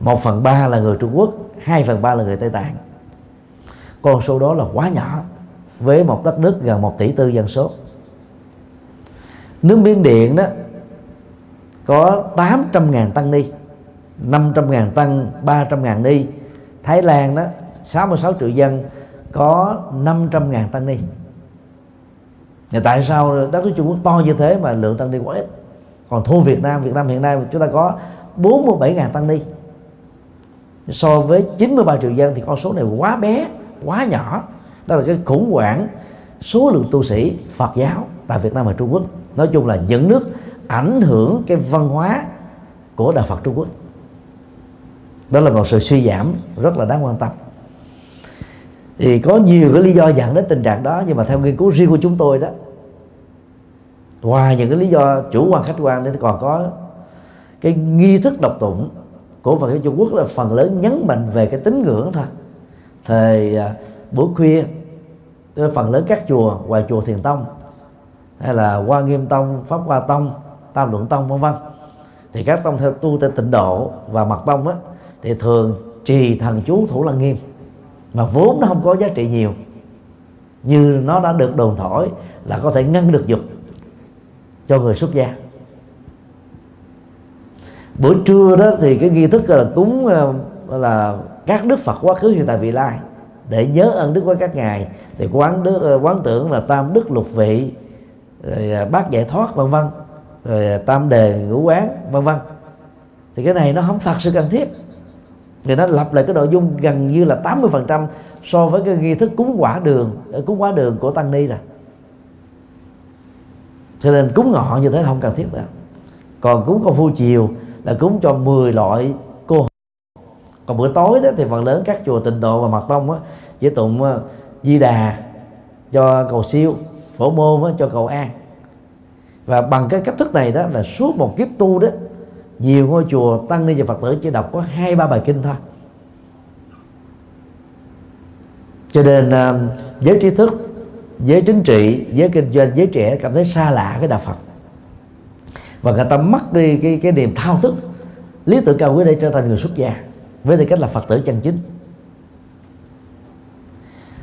một phần ba là người Trung Quốc, hai phần ba là người Tây Tạng. Con số đó là quá nhỏ, với một đất nước gần một tỷ tư dân số. Nước Miến Điện đó có 800.000 tăng ni 500.000 tăng 300.000 ni. Thái Lan đó 66 triệu dân, có 500.000 tăng ni. Và tại sao đất nước Trung Quốc to như thế mà lượng tăng ni quá ít? Còn thua Việt Nam Việt Nam hiện nay chúng ta có 47.000 tăng ni so với 93 triệu dân thì con số này quá bé, quá nhỏ. Đó là cái khủng hoảng số lượng tu sĩ Phật giáo tại Việt Nam và Trung Quốc. Nói chung là những nước ảnh hưởng cái văn hóa của đạo Phật Trung Quốc. Đó là một sự suy giảm rất là đáng quan tâm. Thì có nhiều cái lý do dẫn đến tình trạng đó, nhưng mà theo nghiên cứu riêng của chúng tôi đó, ngoài những cái lý do chủ quan khách quan, thì còn có cái nghi thức độc tụng của Phật giáo Trung Quốc là phần lớn nhấn mạnh về cái tín ngưỡng thôi. Thời à, buổi khuya ờ, phần lớn các chùa ngoài chùa Thiền Tông hay là Hoa Nghiêm Tông, Pháp Hoa Tông, Tam Luận Tông vân vân. Thì các tông theo tu theo tịnh độ và mật tông á thì thường trì thần chú thủ lăng nghiêm mà vốn nó không có giá trị nhiều. Như nó đã được đồn thổi là có thể ngăn được dục cho người xuất gia buổi trưa đó thì cái nghi thức là cúng ờ, là các đức Phật quá khứ, hiện tại, vị lai. Để nhớ ơn đức với các ngài. Thì quán đức ờ, quán tưởng là tam đức lục vị, rồi ờ, bát giải thoát, vân vân. Rồi tam đề ngũ quán, vân vân. Thì cái này nó không thật sự cần thiết. Thì nó lặp lại cái nội dung gần như là 80% so với cái nghi thức cúng quả đường cúng quả đường của tăng ni rồi cho nên cúng ngọ như thế không cần thiết nữa. Còn cúng con phu chiều là cúng cho 10 loại cô còn bữa tối đó thì phần lớn các chùa tịnh độ và mật tông á chỉ tụng ờ, di đà cho cầu siêu phổ môn á, cho cầu an. Và bằng cái cách thức này đó là suốt một kiếp tu đó nhiều ngôi chùa tăng ni và phật tử chỉ đọc có hai ba bài kinh thôi. Cho nên uh, giới trí thức giới chính trị giới kinh doanh giới trẻ cảm thấy xa lạ với đạo phật và người ta mất đi cái cái niềm thao thức. Lý tưởng cao quý để trở thành người xuất gia, với tư cách là phật tử chân chính.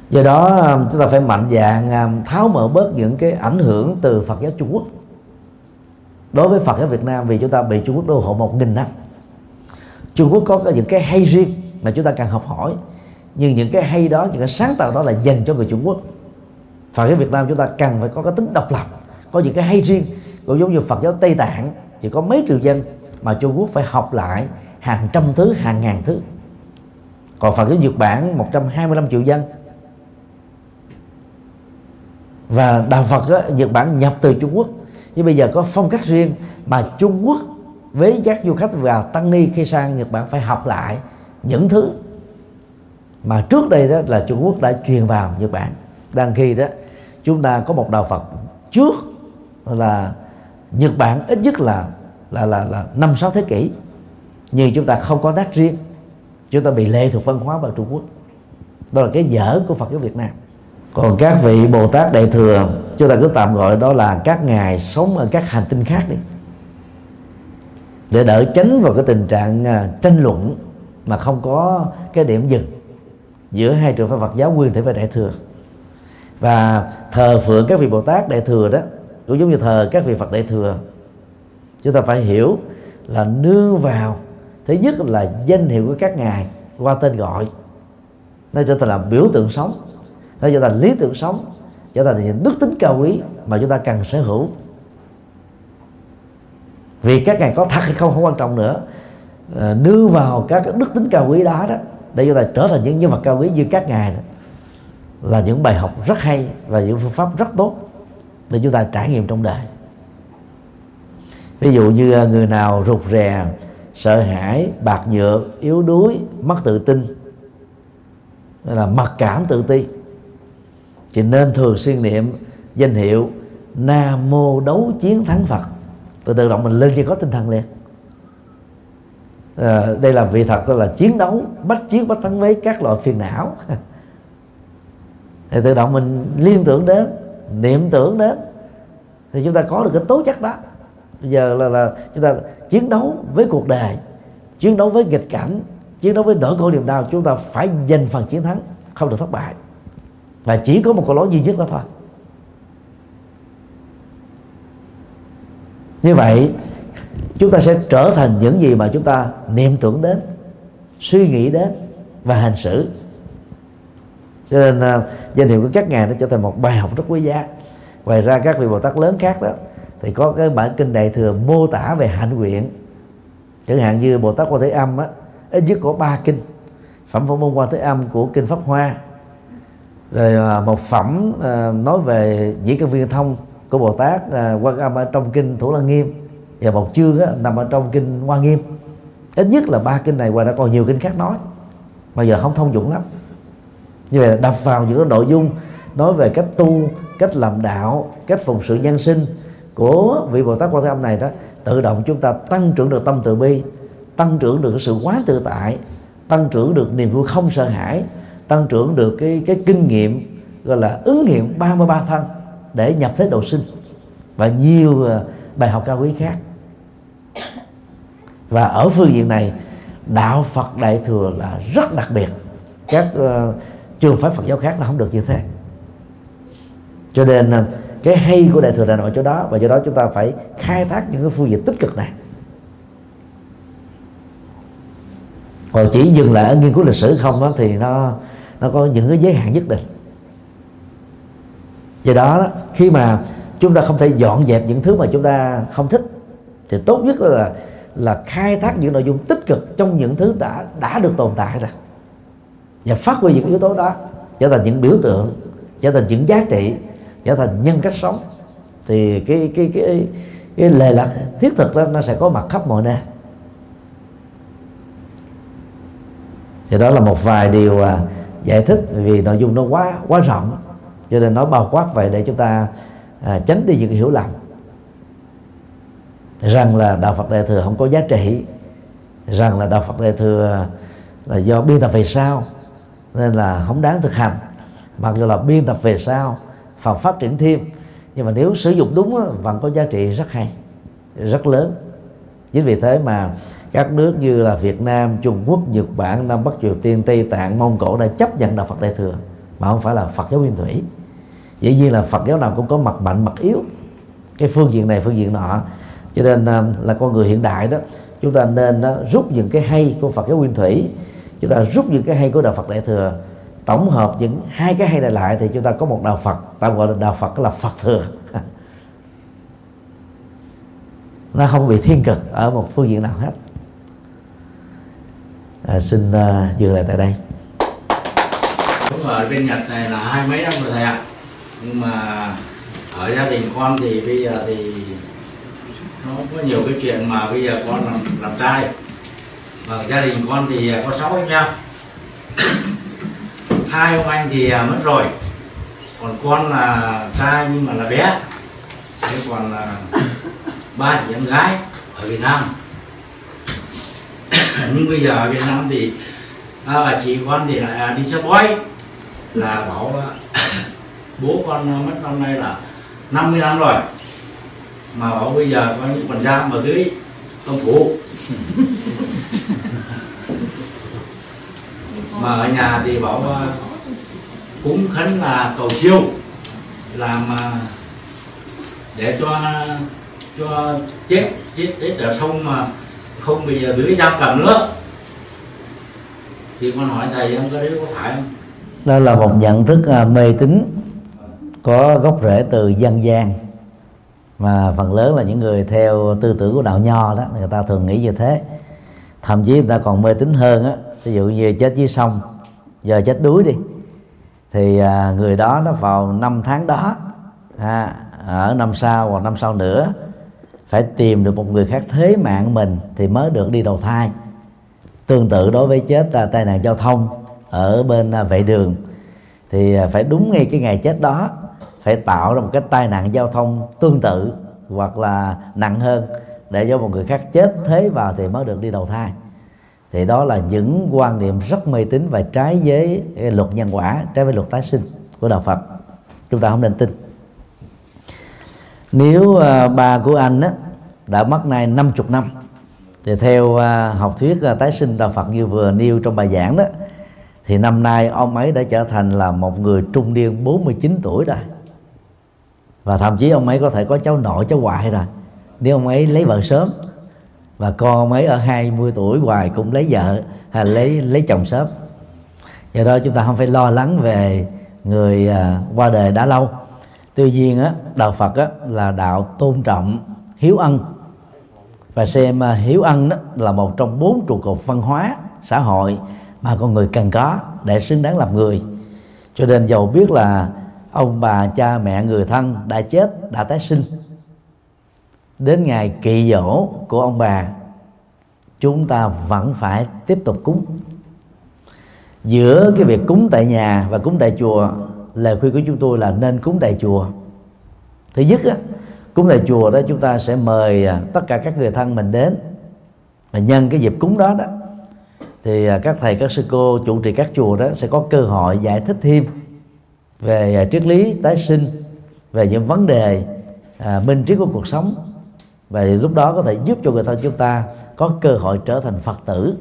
Do đó, chúng ta phải mạnh dạng à, tháo mở bớt những cái ảnh hưởng từ phật giáo trung quốc. Đối với phật giáo việt nam, vì chúng ta bị trung quốc đô hộ một nghìn năm. Trung quốc có những cái hay riêng mà chúng ta cần học hỏi. Nhưng những cái hay đó, những cái sáng tạo đó là dành cho người trung quốc. Phật giáo Việt Nam chúng ta cần phải có cái tính độc lập, có những cái hay riêng cũng giống như Phật giáo Tây Tạng chỉ có mấy triệu dân mà Trung Quốc phải học lại hàng trăm thứ hàng ngàn thứ. Còn Phật giáo Nhật Bản 125 triệu dân. Và đạo Phật đó, Nhật Bản nhập từ Trung Quốc. Nhưng bây giờ có phong cách riêng mà Trung Quốc với các du khách và tăng ni khi sang Nhật Bản phải học lại những thứ mà trước đây đó là Trung Quốc đã truyền vào Nhật Bản. Đang khi đó chúng ta có một đạo Phật trước là Nhật Bản ít nhất là là là là năm, sáu thế kỷ. Nhưng chúng ta không có nát riêng. Chúng ta bị lệ thuộc văn hóa vào Trung Quốc. Đó là cái dở của Phật giáo Việt Nam. Còn các vị Bồ Tát Đại thừa, chúng ta cứ tạm gọi đó là các ngài sống ở các hành tinh khác đi. Để đỡ tránh vào cái tình trạng à, tranh luận mà không có cái điểm dừng giữa hai trường phái Phật giáo nguyên thể và đại thừa. Và thờ phượng các vị bồ tát đại thừa đó cũng giống như thờ các vị phật đại thừa. Chúng ta phải hiểu là nương vào thứ nhất là danh hiệu của các ngài qua tên gọi. Nó trở thành là biểu tượng sống nó trở thành lý tưởng sống trở thành những đức tính cao quý mà chúng ta cần sở hữu. Vì các ngài có thật hay không không quan trọng nữa. À, nương vào các đức tính cao quý đó đó để chúng ta trở thành những nhân vật cao quý như các ngài đó là những bài học rất hay và những phương pháp rất tốt để chúng ta trải nghiệm trong đời. Ví dụ như ờ, người nào rụt rè sợ hãi bạc nhược yếu đuối mất tự tin là mặc cảm tự ti thì nên thường xuyên niệm danh hiệu nam mô đấu chiến thắng phật. Từ tự động mình lên cho có tinh thần liền. À, đây là vị thật đó là chiến đấu bách chiến bách thắng với các loại phiền não. Thì tự động mình liên tưởng đến niệm tưởng đến thì chúng ta có được cái tố chất đó. Bây giờ là là chúng ta chiến đấu với cuộc đời, chiến đấu với nghịch cảnh, chiến đấu với nỗi khổ niềm đau, chúng ta phải giành phần chiến thắng, không được thất bại. Và chỉ có một câu lối duy nhất đó thôi. Như vậy, chúng ta sẽ trở thành những gì mà chúng ta niệm tưởng đến, suy nghĩ đến và hành xử cho nên uh, danh hiệu của các ngài nó trở thành một bài học rất quý giá. Ngoài ra các vị bồ tát lớn khác đó thì có cái bản kinh đại thừa mô tả về hạnh nguyện. Chẳng hạn như bồ tát quan thế âm á ít nhất có ba kinh. Phẩm phổ môn quan thế âm của kinh pháp hoa. Rồi à, một phẩm uh, nói về dĩ căn viên thông của bồ tát uh, quan âm ở trong kinh thủ lăng nghiêm. Và một chương á, nằm ở trong kinh hoa nghiêm. Ít nhất là ba kinh này và đã còn nhiều kinh khác nói. Mà giờ không thông dụng lắm như vậy là đập vào những cái nội dung nói về cách tu cách làm đạo cách phụng sự nhân sinh của vị bồ tát quan thế âm này đó tự động chúng ta tăng trưởng được tâm từ bi tăng trưởng được cái sự quán tự tại tăng trưởng được niềm vui không sợ hãi tăng trưởng được cái cái kinh nghiệm gọi là ứng nghiệm 33 thân để nhập thế độ sinh và nhiều à, bài học cao quý khác. Và ở phương diện này đạo Phật Đại thừa là rất đặc biệt. Các uh, trường phái Phật giáo khác là không được như thế. Cho nên à, cái hay của Đại thừa là ở chỗ đó, và do đó chúng ta phải khai thác những cái phương diện tích cực này. Còn chỉ dừng lại ở nghiên cứu lịch sử không đó thì nó nó có những cái giới hạn nhất định. Do đó, khi mà chúng ta không thể dọn dẹp những thứ mà chúng ta không thích, thì tốt nhất là là khai thác những nội dung tích cực trong những thứ đã đã được tồn tại rồi và phát huy những yếu tố đó trở thành những biểu tượng trở thành những giá trị trở thành nhân cách sống. Thì cái cái cái cái lề lạc thiết thực đó nó sẽ có mặt khắp mọi nơi. Thì đó là một vài điều à, giải thích vì nội dung nó quá quá rộng. Cho nên nói bao quát vậy để chúng ta à, tránh đi những hiểu lầm. Rằng là đạo Phật đại thừa không có giá trị rằng là đạo Phật đại thừa là do biên tập về sau nên là không đáng thực hành mặc dù là biên tập về sau phần phát triển thêm nhưng mà nếu sử dụng đúng vẫn có giá trị rất hay rất lớn chính vì thế mà các nước như là Việt Nam, Trung Quốc, Nhật Bản, Nam Bắc Triều Tiên, Tây Tạng, Mông Cổ đã chấp nhận đạo Phật Đại thừa mà không phải là Phật giáo nguyên thủy. Dĩ nhiên là Phật giáo nào cũng có mặt mạnh mặt yếu. Cái phương diện này phương diện nọ. Cho nên à, là con người hiện đại đó chúng ta nên đó, rút những cái hay của Phật giáo nguyên thủy, chúng ta rút những cái hay của đạo Phật Đại thừa. Tổng hợp những hai cái hay này lại thì chúng ta có một đạo Phật. Ta gọi là đạo Phật là Phật thừa. Nó không bị thiên cực ở một phương diện nào hết. À, xin uh, dừng lại tại đây. Đúng ở bên Nhật này là hai mấy năm rồi thầy ạ. Nhưng mà ở gia đình con thì bây giờ thì nó có nhiều cái chuyện mà bây giờ con làm, làm trai mà gia đình con thì à, có sáu anh em. Hai ông anh thì à, mất rồi. Còn con là trai nhưng mà là bé. Thế còn là ba chị em gái ở Việt Nam. Nhưng bây giờ ở Việt Nam thì à, bà chị con thì lại à, đi xe bói là bảo bố con mất năm nay là 50 năm rồi. Mà bảo bây giờ có những còn giam ở dưới công phủ. mà ở nhà thì bảo uh, cúng khấn là cầu siêu làm uh, để cho cho chết chết chết ở sông mà không bị dưới giam cầm nữa. Thì con hỏi thầy em có đấy có phải không? Đó là một nhận thức uh, mê tín có gốc rễ từ dân gian. Mà phần lớn là những người theo tư tưởng của đạo nho đó người ta thường nghĩ như thế. Thậm chí người ta còn mê tín hơn á ví dụ như chết dưới sông giờ chết đuối đi thì à, người đó nó vào năm tháng đó à, ở năm sau hoặc năm sau nữa phải tìm được một người khác thế mạng mình thì mới được đi đầu thai. Tương tự đối với chết à, tai nạn giao thông ở bên à, vệ đường thì à, phải đúng ngay cái ngày chết đó phải tạo ra một cái tai nạn giao thông tương tự hoặc là nặng hơn để cho một người khác chết thế vào thì mới được đi đầu thai thì đó là những quan niệm rất mê tín và trái với luật nhân quả trái với luật tái sinh của đạo Phật. Chúng ta không nên tin. Nếu uh, của anh á, đã mất nay 50 năm thì theo uh, học thuyết uh, tái sinh đạo Phật như vừa nêu trong bài giảng đó thì năm nay ông ấy đã trở thành là một người trung niên 49 tuổi rồi. Và thậm chí ông ấy có thể có cháu nội cháu ngoại rồi nếu ông ấy lấy vợ sớm và con mấy ở 20 tuổi hoài cũng lấy vợ hay lấy lấy chồng sớm. Do đó chúng ta không phải lo lắng về người à, qua đời đã lâu. Tuy nhiên á đạo phật á là đạo tôn trọng hiếu ân. Và xem à, hiếu ân đó là một trong bốn trụ cột văn hóa xã hội mà con người cần có để xứng đáng làm người. Cho nên dầu biết là ông bà cha mẹ người thân đã chết đã tái sinh đến ngày kỳ dỗ của ông bà chúng ta vẫn phải tiếp tục cúng. Giữa cái việc cúng tại nhà và cúng tại chùa lời khuyên của chúng tôi là nên cúng tại chùa. Thứ nhất á, cúng tại chùa đó chúng ta sẽ mời à, tất cả các người thân mình đến. Và nhân cái dịp cúng đó đó thì à, các thầy các sư cô chủ trì các chùa đó sẽ có cơ hội giải thích thêm về à, triết lý tái sinh về những vấn đề à, minh triết của cuộc sống và lúc đó có thể giúp cho người thân chúng ta có cơ hội trở thành phật tử.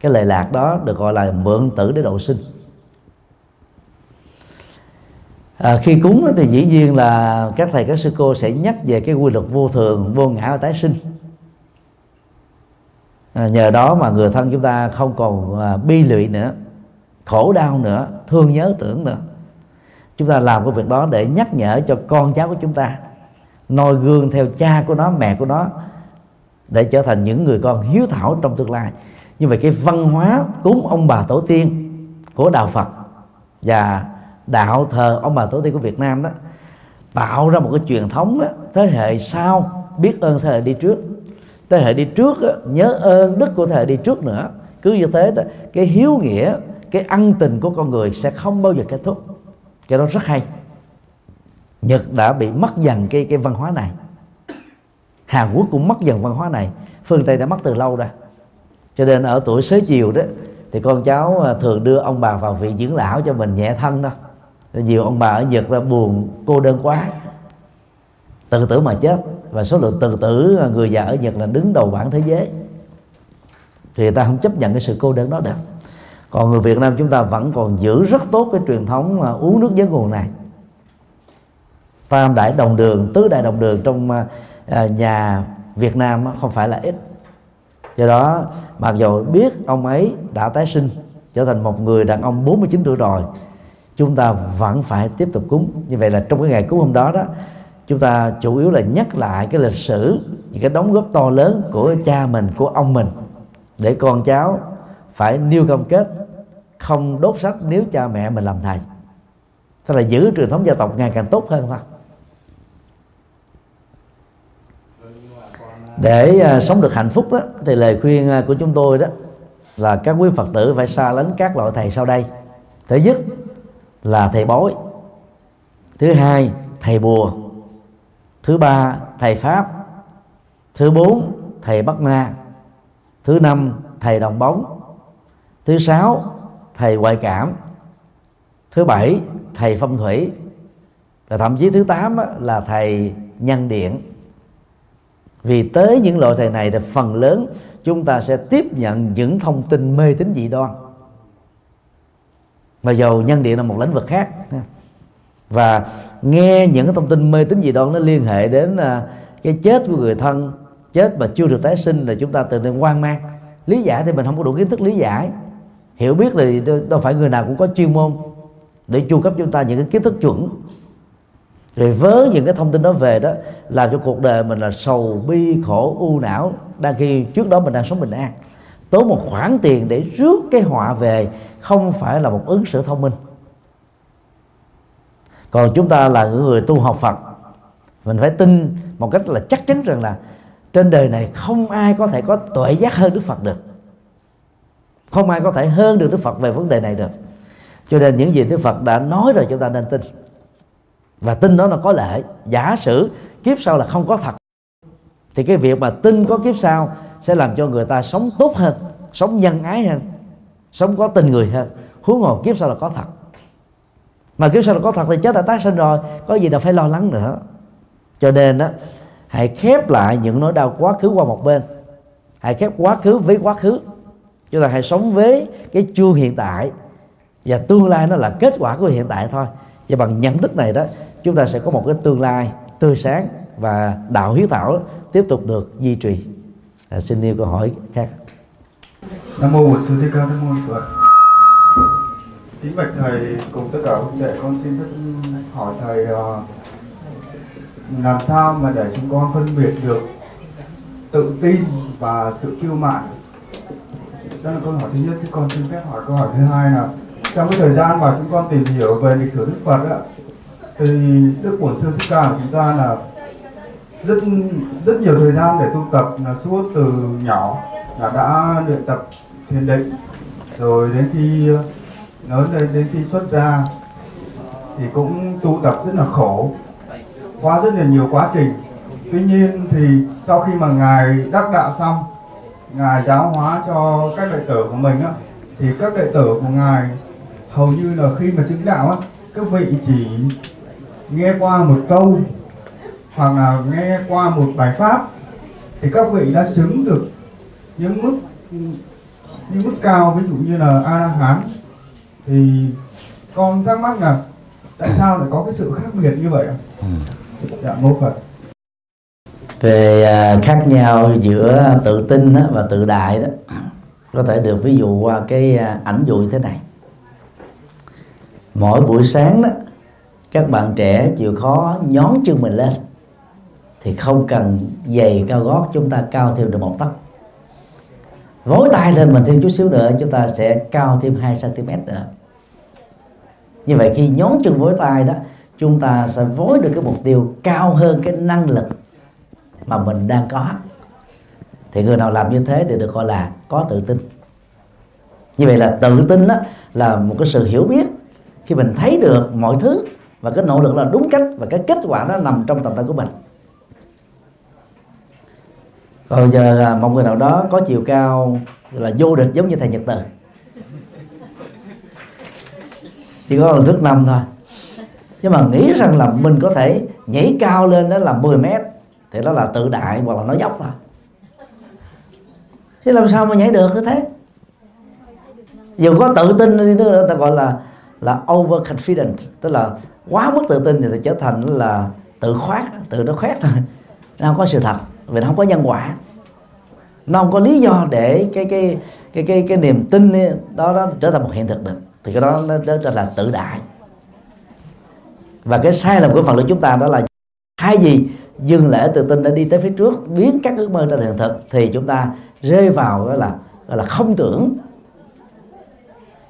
Cái lệ lạc đó được gọi là mượn tử để độ sinh. À, khi cúng thì dĩ nhiên là các thầy các sư cô sẽ nhắc về cái quy luật vô thường vô ngã và tái sinh. À, nhờ đó mà người thân chúng ta không còn à, bi lụy nữa khổ đau nữa thương nhớ tưởng nữa. Chúng ta làm cái việc đó để nhắc nhở cho con cháu của chúng ta noi gương theo cha của nó mẹ của nó để trở thành những người con hiếu thảo trong tương lai. Như vậy cái văn hóa cúng ông bà tổ tiên của đạo Phật và đạo thờ ông bà tổ tiên của Việt Nam đó tạo ra một cái truyền thống đó thế hệ sau biết ơn thế hệ đi trước. Thế hệ đi trước đó, nhớ ơn đức của thế hệ đi trước nữa. Cứ như thế đó, cái hiếu nghĩa cái ân tình của con người sẽ không bao giờ kết thúc. Cái đó rất hay. Nhật đã bị mất dần cái cái văn hóa này. Hàn Quốc cũng mất dần văn hóa này. Phương Tây đã mất từ lâu rồi. Cho nên ở tuổi xế chiều đó, thì con cháu à, thường đưa ông bà vào vị dưỡng lão cho mình nhẹ thân đó. Nhiều ông bà ở Nhật là buồn, cô đơn quá. Tự tử mà chết. Và số lượng tự tử à, người già ở Nhật là đứng đầu bảng thế giới. Thì người ta không chấp nhận cái sự cô đơn đó được. Còn người Việt Nam chúng ta vẫn còn giữ rất tốt cái truyền thống à, uống nước giếng nguồn này tam đại đồng đường, tứ đại đồng đường trong à, à, nhà Việt Nam không phải là ít. Do đó, mặc dù biết ông ấy đã tái sinh, trở thành một người đàn ông 49 tuổi rồi, chúng ta vẫn phải tiếp tục cúng. Như vậy là trong cái ngày cúng hôm đó đó, chúng ta chủ yếu là nhắc lại cái lịch sử, những cái đóng góp to lớn của cha mình, của ông mình, để con cháu phải nêu cam kết không đốt sách nếu cha mẹ mình làm thầy. Tức là giữ truyền thống gia tộc ngày càng tốt hơn thôi để uh, sống được hạnh phúc đó thì lời khuyên uh, của chúng tôi đó là các quý phật tử phải xa lánh các loại thầy sau đây. Thứ nhất là thầy bói. Thứ hai thầy bùa. Thứ ba thầy pháp. Thứ bốn thầy bắt na. Thứ năm thầy đồng bóng. Thứ sáu thầy ngoại cảm. Thứ bảy thầy phong thủy. Và thậm chí thứ tám là thầy nhân điện vì tới những loại thầy này thì phần lớn chúng ta sẽ tiếp nhận những thông tin mê tín dị đoan. Và dầu nhân điện là một lĩnh vực khác. Và nghe những thông tin mê tín dị đoan nó liên hệ đến à, cái chết của người thân, chết mà chưa được tái sinh là chúng ta tự nên hoang mang. Lý giải thì mình không có đủ kiến thức lý giải. Hiểu biết thì đâu phải người nào cũng có chuyên môn để chu cấp chúng ta những cái kiến thức chuẩn rồi với những cái thông tin đó về đó, làm cho cuộc đời mình là sầu bi khổ u não. Đang khi trước đó mình đang sống bình an. Tốn một khoản tiền để rước cái họa về không phải là một ứng xử thông minh. Còn chúng ta là những người tu học Phật, mình phải tin một cách là chắc chắn rằng là trên đời này không ai có thể có tuệ giác hơn Đức Phật được. Không ai có thể hơn được Đức Phật về vấn đề này được. Cho nên những gì Đức Phật đã nói rồi chúng ta nên tin và tin đó là có lệ. Giả sử kiếp sau là không có thật, thì cái việc mà tin có kiếp sau sẽ làm cho người ta sống tốt hơn, sống nhân ái hơn, sống có tình người hơn. Huống hồ kiếp sau là có thật. Mà kiếp sau là có thật thì chết đã tái sinh rồi, có gì đâu phải lo lắng nữa. Cho nên đó hãy khép lại những nỗi đau quá khứ qua một bên. Hãy khép quá khứ với quá khứ. Chúng ta hãy sống với cái chu hiện tại. Và tương lai nó là kết quả của hiện tại thôi. Và bằng nhận thức này đó chúng ta sẽ có một cái tương lai tươi sáng và đạo hiếu thảo tiếp tục được duy trì. À, xin yêu câu hỏi khác. Nam mô bổn sư thích ca mâu ni phật. Kính bạch thầy cùng tất cả huynh đệ con xin rất hỏi thầy à, làm sao mà để chúng con phân biệt được tự tin và sự kiêu mạn? Đó là câu hỏi thứ nhất chứ con xin phép hỏi câu hỏi thứ hai là trong cái thời gian mà chúng con tìm hiểu về lịch sử đức phật ạ thì đức của sư thích ca của chúng ta là rất rất nhiều thời gian để tu tập, là suốt từ nhỏ là đã luyện tập thiền định. Rồi đến khi lớn lên đến khi xuất gia thì cũng tu tập rất là khổ, qua rất là nhiều quá trình. Tuy nhiên thì sau khi mà ngài đắc đạo xong, ngài giáo hóa cho các đệ tử của mình á, thì các đệ tử của ngài hầu như là khi mà chứng đạo á, các vị chỉ nghe qua một câu hoặc là nghe qua một bài pháp thì các vị đã chứng được những mức những mức cao ví dụ như là a la hán thì con thắc mắc là tại sao lại có cái sự khác biệt như vậy ạ? Dạ mô Phật. về à, khác nhau giữa tự tin và tự đại đó có thể được ví dụ qua cái à, ảnh dụ như thế này mỗi buổi sáng đó các bạn trẻ chịu khó nhón chân mình lên. Thì không cần giày cao gót, chúng ta cao thêm được một tấc. Vối tay lên mình thêm chút xíu nữa, chúng ta sẽ cao thêm 2 cm nữa. Như vậy khi nhón chân vối tay đó, chúng ta sẽ vối được cái mục tiêu cao hơn cái năng lực mà mình đang có. Thì người nào làm như thế thì được gọi là có tự tin. Như vậy là tự tin đó là một cái sự hiểu biết. Khi mình thấy được mọi thứ và cái nỗ lực là đúng cách và cái kết quả đó nằm trong tầm tay của mình. Còn giờ à, một người nào đó có chiều cao là vô địch giống như thầy nhật từ. Chỉ có lần thước năm thôi. Nhưng mà nghĩ rằng là mình có thể nhảy cao lên đó là 10 mét, thì đó là tự đại hoặc là nói dốc thôi. Chứ làm sao mà nhảy được như thế? Dù có tự tin đi nữa ta gọi là là overconfident tức là quá mức tự tin thì, thì trở thành là tự khoát tự nó khoét. Thôi nó không có sự thật vì nó không có nhân quả. Nó không có lý do để cái cái cái cái cái niềm tin đó đó trở thành một hiện thực được. Thì cái đó nó, nó là tự đại. Và cái sai lầm của phần lớn chúng ta đó là hai gì dừng lễ tự tin đã đi tới phía trước biến các ước mơ ra hiện thực thì chúng ta rơi vào đó là gọi là không tưởng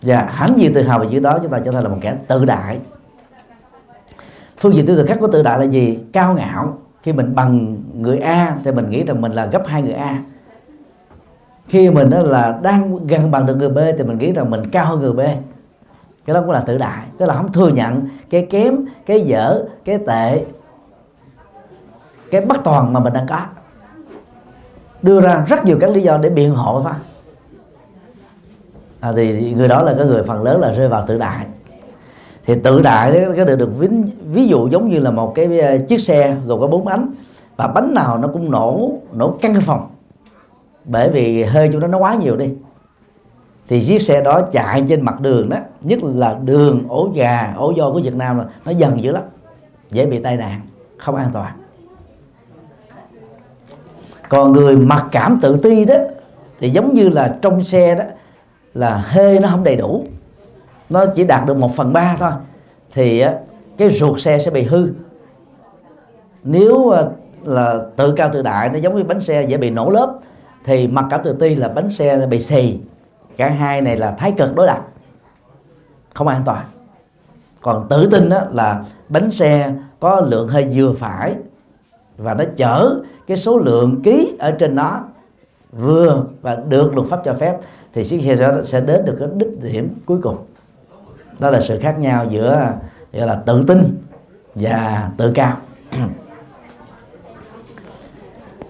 và hãnh diện tự hào về chữ đó chúng ta trở thành là một kẻ tự đại. Phương diện tư tưởng khác của tự đại là gì? Cao ngạo. Khi mình bằng người A thì mình nghĩ rằng mình là gấp hai người A. Khi mình đó là đang gần bằng được người B thì mình nghĩ rằng mình cao hơn người B. Cái đó cũng là tự đại. Tức là không thừa nhận cái kém, cái dở, cái tệ, cái bất toàn mà mình đang có. Đưa ra rất nhiều các lý do để biện hộ thôi à, thì người đó là cái người phần lớn là rơi vào tự đại. Thì tự đại đó, cái được được ví, ví dụ giống như là một cái ờ, chiếc xe gồm có bốn bánh và bánh nào nó cũng nổ nổ căng phòng bởi vì hơi chúng nó nó quá nhiều đi. Thì chiếc xe đó chạy trên mặt đường đó nhất là đường ổ gà ổ do của Việt Nam là nó dần dữ lắm dễ bị tai nạn không an toàn. Còn người mặc cảm tự ti đó thì giống như là trong xe đó là hơi nó không đầy đủ. Nó chỉ đạt được một phần ba thôi. Thì cái ruột xe sẽ bị hư. Nếu là tự cao tự đại, nó giống như bánh xe dễ bị nổ lớp, thì mặc cảm tự ti là bánh xe bị xì. Cả hai này là thái cực đối lập. Không an toàn. Còn tự tin đó là bánh xe có lượng hơi vừa phải và nó chở cái số lượng ký ở trên nó vừa và được luật pháp cho phép thì chiếc xe sẽ, sẽ đến được cái đích điểm cuối cùng. Đó là sự khác nhau giữa gọi là tự tin và tự cao.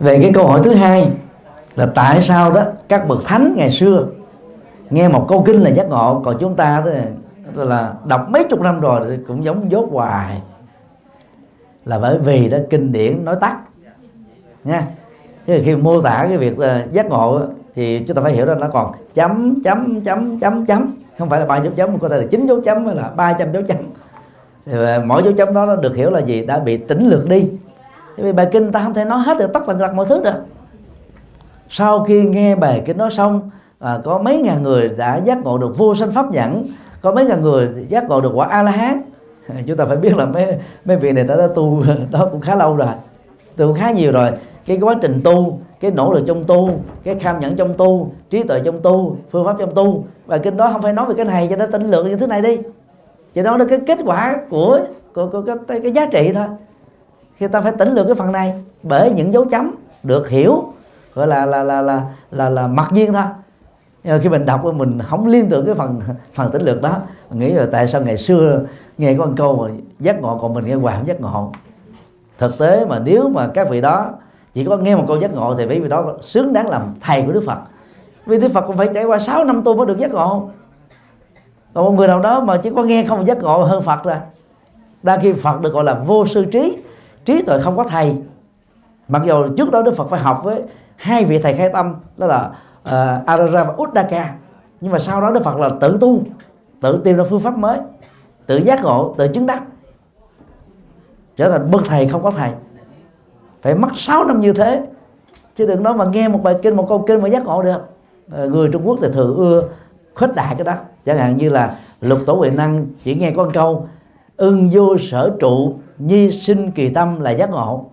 Về cái câu hỏi thứ hai là tại sao đó các bậc thánh ngày xưa nghe một câu kinh là giác ngộ còn chúng ta đó là đọc mấy chục năm rồi thì cũng giống dốt hoài. Là bởi vì đó kinh điển nói tắt nha. Thế khi mô tả cái việc ờ, giác ngộ thì chúng ta phải hiểu ra nó còn chấm chấm chấm chấm chấm. Không phải là ba dấu chấm có thể là chín dấu chấm hay là ba trăm dấu chấm. Thì ờ, mỗi dấu chấm đó nó được hiểu là gì? Đã bị tỉnh lược đi. Vì bài kinh ta không thể nói hết được tất tần tật mọi thứ được. Sau khi nghe bài kinh nói xong à, có mấy ngàn người đã giác ngộ được vô sanh pháp nhẫn có mấy ngàn người giác ngộ được quả a la hán chúng ta phải biết là mấy mấy vị này ta đã tu đó cũng khá lâu rồi tu khá nhiều rồi. Cái quá trình tu cái nỗ lực trong tu cái kham nhẫn trong tu trí tuệ trong tu phương pháp trong tu. Và kinh đó không phải nói về cái này cho nó tính lượng những thứ này đi. Chỉ nói được cái kết quả của của, của, của cái, cái giá trị thôi. Khi ta phải tính lượng cái phần này bởi những dấu chấm được hiểu gọi là là là là là, là mặc nhiên thôi. Nhưng khi mình đọc mình không liên tưởng cái phần phần tính lược đó mình nghĩ là tại sao ngày xưa nghe có một câu mà giác ngộ còn mình nghe hoài không giác ngộ. Thực tế mà nếu mà các vị đó chỉ có nghe một câu giác ngộ thì bởi vì đó xứng đáng làm thầy của đức phật. Vì đức phật cũng phải trải qua 6 năm tu mới được giác ngộ. Còn một người nào đó mà chỉ có nghe không giác ngộ hơn phật rồi đa khi phật được gọi là vô sư trí trí tuệ không có thầy. Mặc dù trước đó đức phật phải học với hai vị thầy khai tâm đó là uh, Arara và Uddaka nhưng mà sau đó Đức Phật là tự tu tự tìm ra phương pháp mới tự giác ngộ tự chứng đắc. Trở thành bậc thầy không có thầy phải mất 6 năm như thế. Chứ đừng nói mà nghe một bài kinh một câu kinh mà giác ngộ được. À, người Trung Quốc thì thường ưa khuếch đại cái đó. Chẳng hạn như là lục tổ huệ năng chỉ nghe con câu ưng vô sở trụ nhi sinh kỳ tâm là giác ngộ.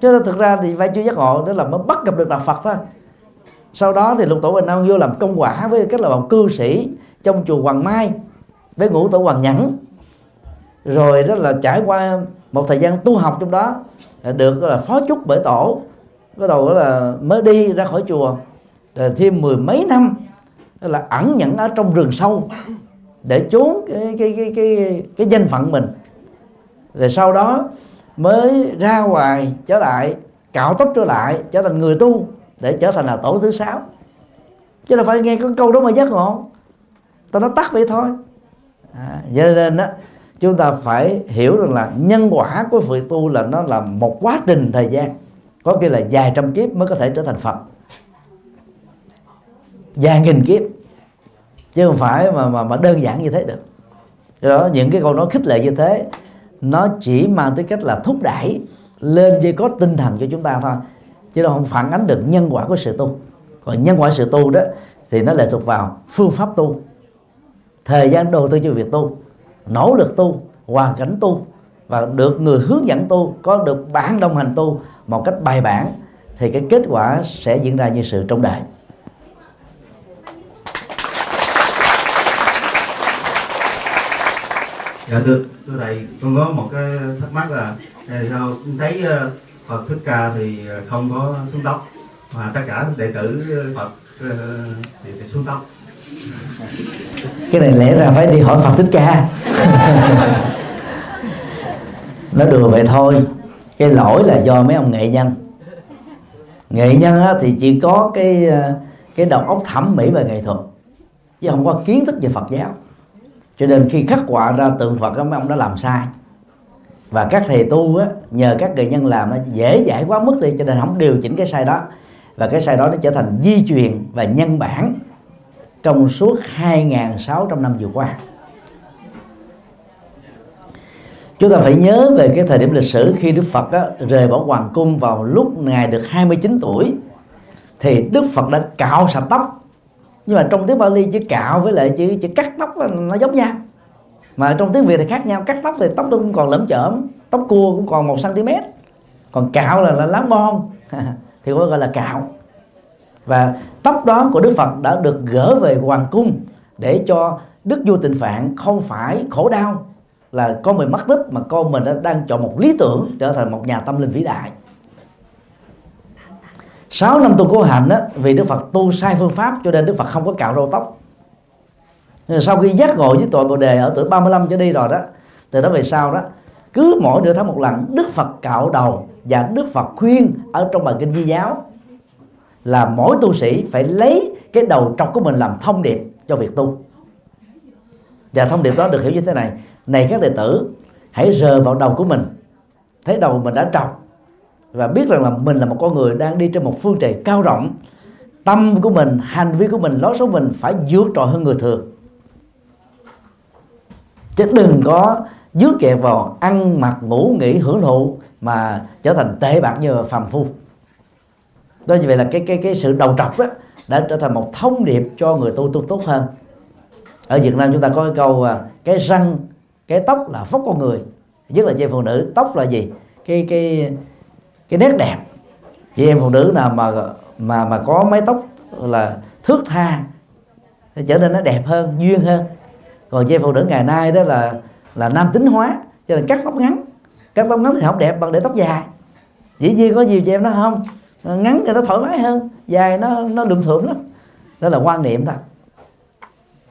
Chứ thực ra thì phải chưa giác ngộ đó là mới bắt gặp được đạo Phật thôi. Sau đó thì lục tổ huệ năng vô làm công quả với cách là bằng cư sĩ trong chùa Hoàng Mai với ngũ tổ Hoàng Nhẫn. Rồi đó là trải qua một thời gian tu học trong đó được là phó chúc bởi tổ. Bắt đầu là mới đi ra khỏi chùa. Rồi thêm mười mấy năm là ẩn nhẫn ở trong rừng sâu để trốn cái cái cái cái cái danh phận mình. Rồi sau đó mới ra ngoài trở lại cạo tóc trở lại trở thành người tu để trở thành là tổ thứ sáu. Chứ là phải nghe cái câu đó mà giác ngộ. Tao nó tắt vậy thôi. À, cho nên đó chúng ta phải hiểu rằng là nhân quả của việc tu là nó là một quá trình thời gian. Có nghĩa là vài trăm kiếp mới có thể trở thành phật. Vài nghìn kiếp. Chứ không phải mà mà, mà đơn giản như thế được. Do đó những cái câu nói khích lệ như thế nó chỉ mang tới cách là thúc đẩy lên dây có tinh thần cho chúng ta thôi. Chứ nó không phản ánh được nhân quả của sự tu. Còn nhân quả sự tu đó thì nó lệ thuộc vào phương pháp tu. Thời gian đầu tư cho việc tu nỗ lực tu, hoàn cảnh tu và được người hướng dẫn tu, có được bạn đồng hành tu một cách bài bản thì cái kết quả sẽ diễn ra như sự trong đời. Dạ thưa thưa thầy, con có một cái thắc mắc là à, sao thấy ờ, Phật Thích Ca thì ờ, không có xuống tóc, mà tất cả đệ tử Phật ờ, thì xuống tóc? Cái này lẽ ra phải đi hỏi Phật Thích Ca. Nó đùa vậy thôi. Cái lỗi là do mấy ông nghệ nhân. Nghệ nhân á, thì chỉ có cái ờ, cái đầu óc thẩm mỹ về nghệ thuật chứ không có kiến thức về Phật giáo. Cho nên khi khắc họa ra tượng Phật mấy ông đã làm sai. Và các thầy tu á, nhờ các nghệ nhân làm nó dễ dãi quá mức đi cho nên không điều chỉnh cái sai đó. Và cái sai đó nó trở thành di truyền và nhân bản trong suốt 2.600 năm vừa qua. Chúng ta phải nhớ về cái thời điểm lịch sử khi Đức Phật á, rời bỏ hoàng cung vào lúc ngài được 29 tuổi thì Đức Phật đã cạo sạch tóc. Nhưng mà trong tiếng Bali chữ cạo với lại chữ chữ cắt tóc nó giống nhau. Mà trong tiếng việt thì khác nhau cắt tóc thì tóc nó cũng còn lẫm chởm tóc cua cũng còn một cm còn cạo là, là lá bon thì gọi là cạo và tóc đó của đức phật đã được gỡ về hoàng cung để cho đức vua tịnh phạn không phải khổ đau là con mình mất tích mà con mình đã đang chọn một lý tưởng trở thành một nhà tâm linh vĩ đại. 6 năm tu cố hạnh á, vì Đức Phật tu sai phương pháp cho nên Đức Phật không có cạo râu tóc. Sau khi giác ngộ với tội bồ đề ở tuổi 35 trở đi rồi đó từ đó về sau đó cứ mỗi nửa tháng một lần Đức Phật cạo đầu và Đức Phật khuyên ở trong bài kinh Di giáo là mỗi tu sĩ phải lấy cái đầu trọc của mình làm thông điệp cho việc tu. Và thông điệp đó được hiểu như thế này. Này các đệ tử, hãy rờ vào đầu của mình. Thấy đầu mình đã trọc và biết rằng là mình là một con người đang đi trên một phương trời cao rộng, tâm của mình, hành vi của mình, lối sống mình phải vượt trội hơn người thường. Chứ đừng có dướng kẹt vào ăn mặc, ngủ nghỉ, hưởng thụ mà trở thành tệ bạc như phàm phu tôi như vậy là cái cái cái sự đầu trọc đó đã trở thành một thông điệp cho người tu tu tốt hơn. Ở Việt Nam chúng ta có cái câu à, cái răng, cái tóc là phúc con người nhất là chị em phụ nữ. Tóc là gì? Cái cái cái nét đẹp. Chị em phụ nữ nào mà mà mà có mái tóc là thước tha thì trở nên nó đẹp hơn, duyên hơn. Còn chị em phụ nữ ngày nay đó là là nam tính hóa, cho nên cắt tóc ngắn. Cắt tóc ngắn thì không đẹp bằng để tóc dài. Dĩ nhiên có nhiều chị em nó không ngắn thì nó thoải mái hơn. Dài nó nó lượm thượng lắm. Đó là quan niệm thôi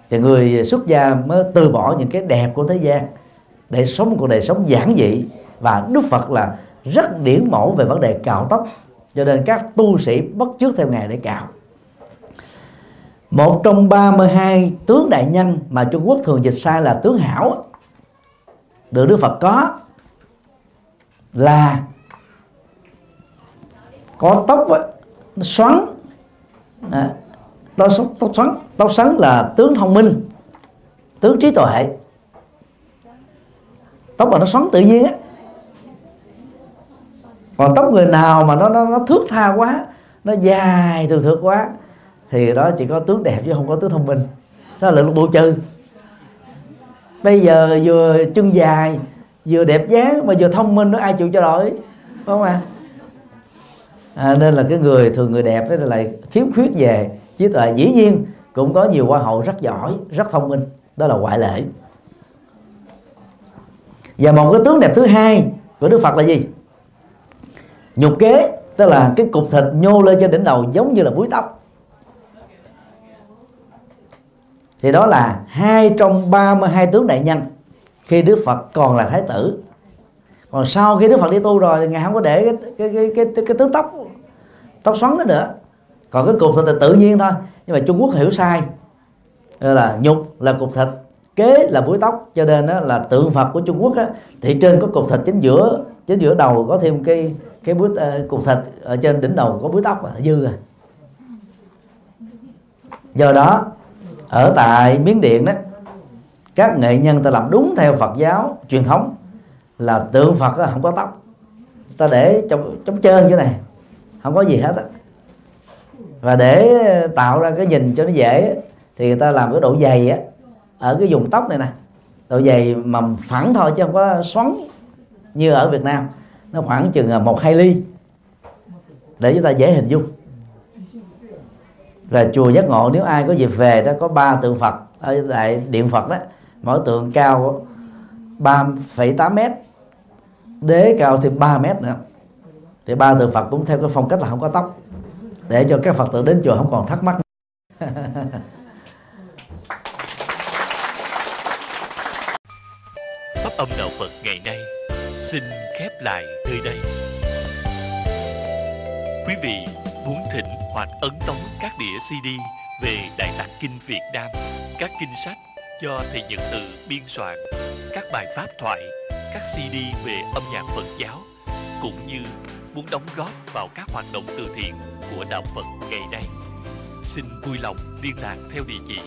thì người xuất gia mới từ bỏ những cái đẹp của thế gian để sống cuộc đời sống giản dị. Và Đức Phật là rất điển mẫu về vấn đề cạo tóc. Cho nên các tu sĩ bất trước theo ngài để cạo. Một trong 32 tướng đại nhân mà Trung Quốc thường dịch sai là tướng hảo. Được Đức Phật có là có tóc nó xoắn. À, tóc, tóc xoắn. Tóc xoắn là tướng thông minh tướng trí tuệ. Tóc mà nó xoắn tự nhiên á. Còn tóc người nào mà nó nó, nó thước tha quá nó dài thường thượt quá thì đó chỉ có tướng đẹp chứ không có tướng thông minh. Đó là bộ trừ. Bây giờ vừa chân dài vừa đẹp dáng mà vừa thông minh nó ai chịu cho nổi không à? À nên là cái người thường người đẹp ấy lại khiếm khuyết về. Trí tuệ dĩ nhiên cũng có nhiều hoa hậu rất giỏi rất thông minh. Đó là ngoại lệ. Và một cái tướng đẹp thứ hai của đức phật là gì? Nhục kế tức là cái cục thịt nhô lên trên đỉnh đầu giống như là búi tóc. Thì đó là hai trong 32 tướng đại nhân khi Đức Phật còn là thái tử. Còn sau khi Đức Phật đi tu rồi thì ngài không có để cái cái cái cái, cái, cái tướng tóc tóc xoắn đó nữa. Còn cái cục thịt là tự nhiên thôi. Nhưng mà Trung Quốc hiểu sai. Là nhục là cục thịt kế là búi tóc. Cho nên đó là tượng Phật của Trung Quốc á, thì trên có cục thịt chính giữa chính giữa đầu có thêm cái cái búi uh, cục thịt ở trên đỉnh đầu có búi tóc là dư rồi do đó ở tại miến điện đó các nghệ nhân ta làm đúng theo phật giáo truyền thống là tượng phật đó, không có tóc. Ta để trong trong như thế này không có gì hết á. Và để tạo ra cái nhìn cho nó dễ thì người ta làm cái độ dày á ở cái vùng tóc này nè. Độ dày mầm phẳng thôi chứ không có xoắn như ở Việt Nam. Nó khoảng chừng à, một hai ly. Để chúng ta dễ hình dung. Và chùa giác ngộ nếu ai có dịp về đó có ba tượng phật ở tại điện phật đó mỗi tượng cao 3,8 mét đế cao thì 3 mét nữa thì ba tượng phật cũng theo cái phong cách là không có tóc. Để cho các phật tử đến chùa không còn thắc mắc. Pháp âm đạo phật ngày nay? Xin khép lại nơi đây. Quý vị muốn thỉnh hoặc ấn tống các đĩa CD về Đại Tạng Kinh Việt Nam, các kinh sách do thầy Nhật Từ biên soạn, các bài pháp thoại, các CD về âm nhạc Phật giáo, cũng như muốn đóng góp vào các hoạt động từ thiện của Đạo Phật ngày nay. Xin vui lòng liên lạc theo địa chỉ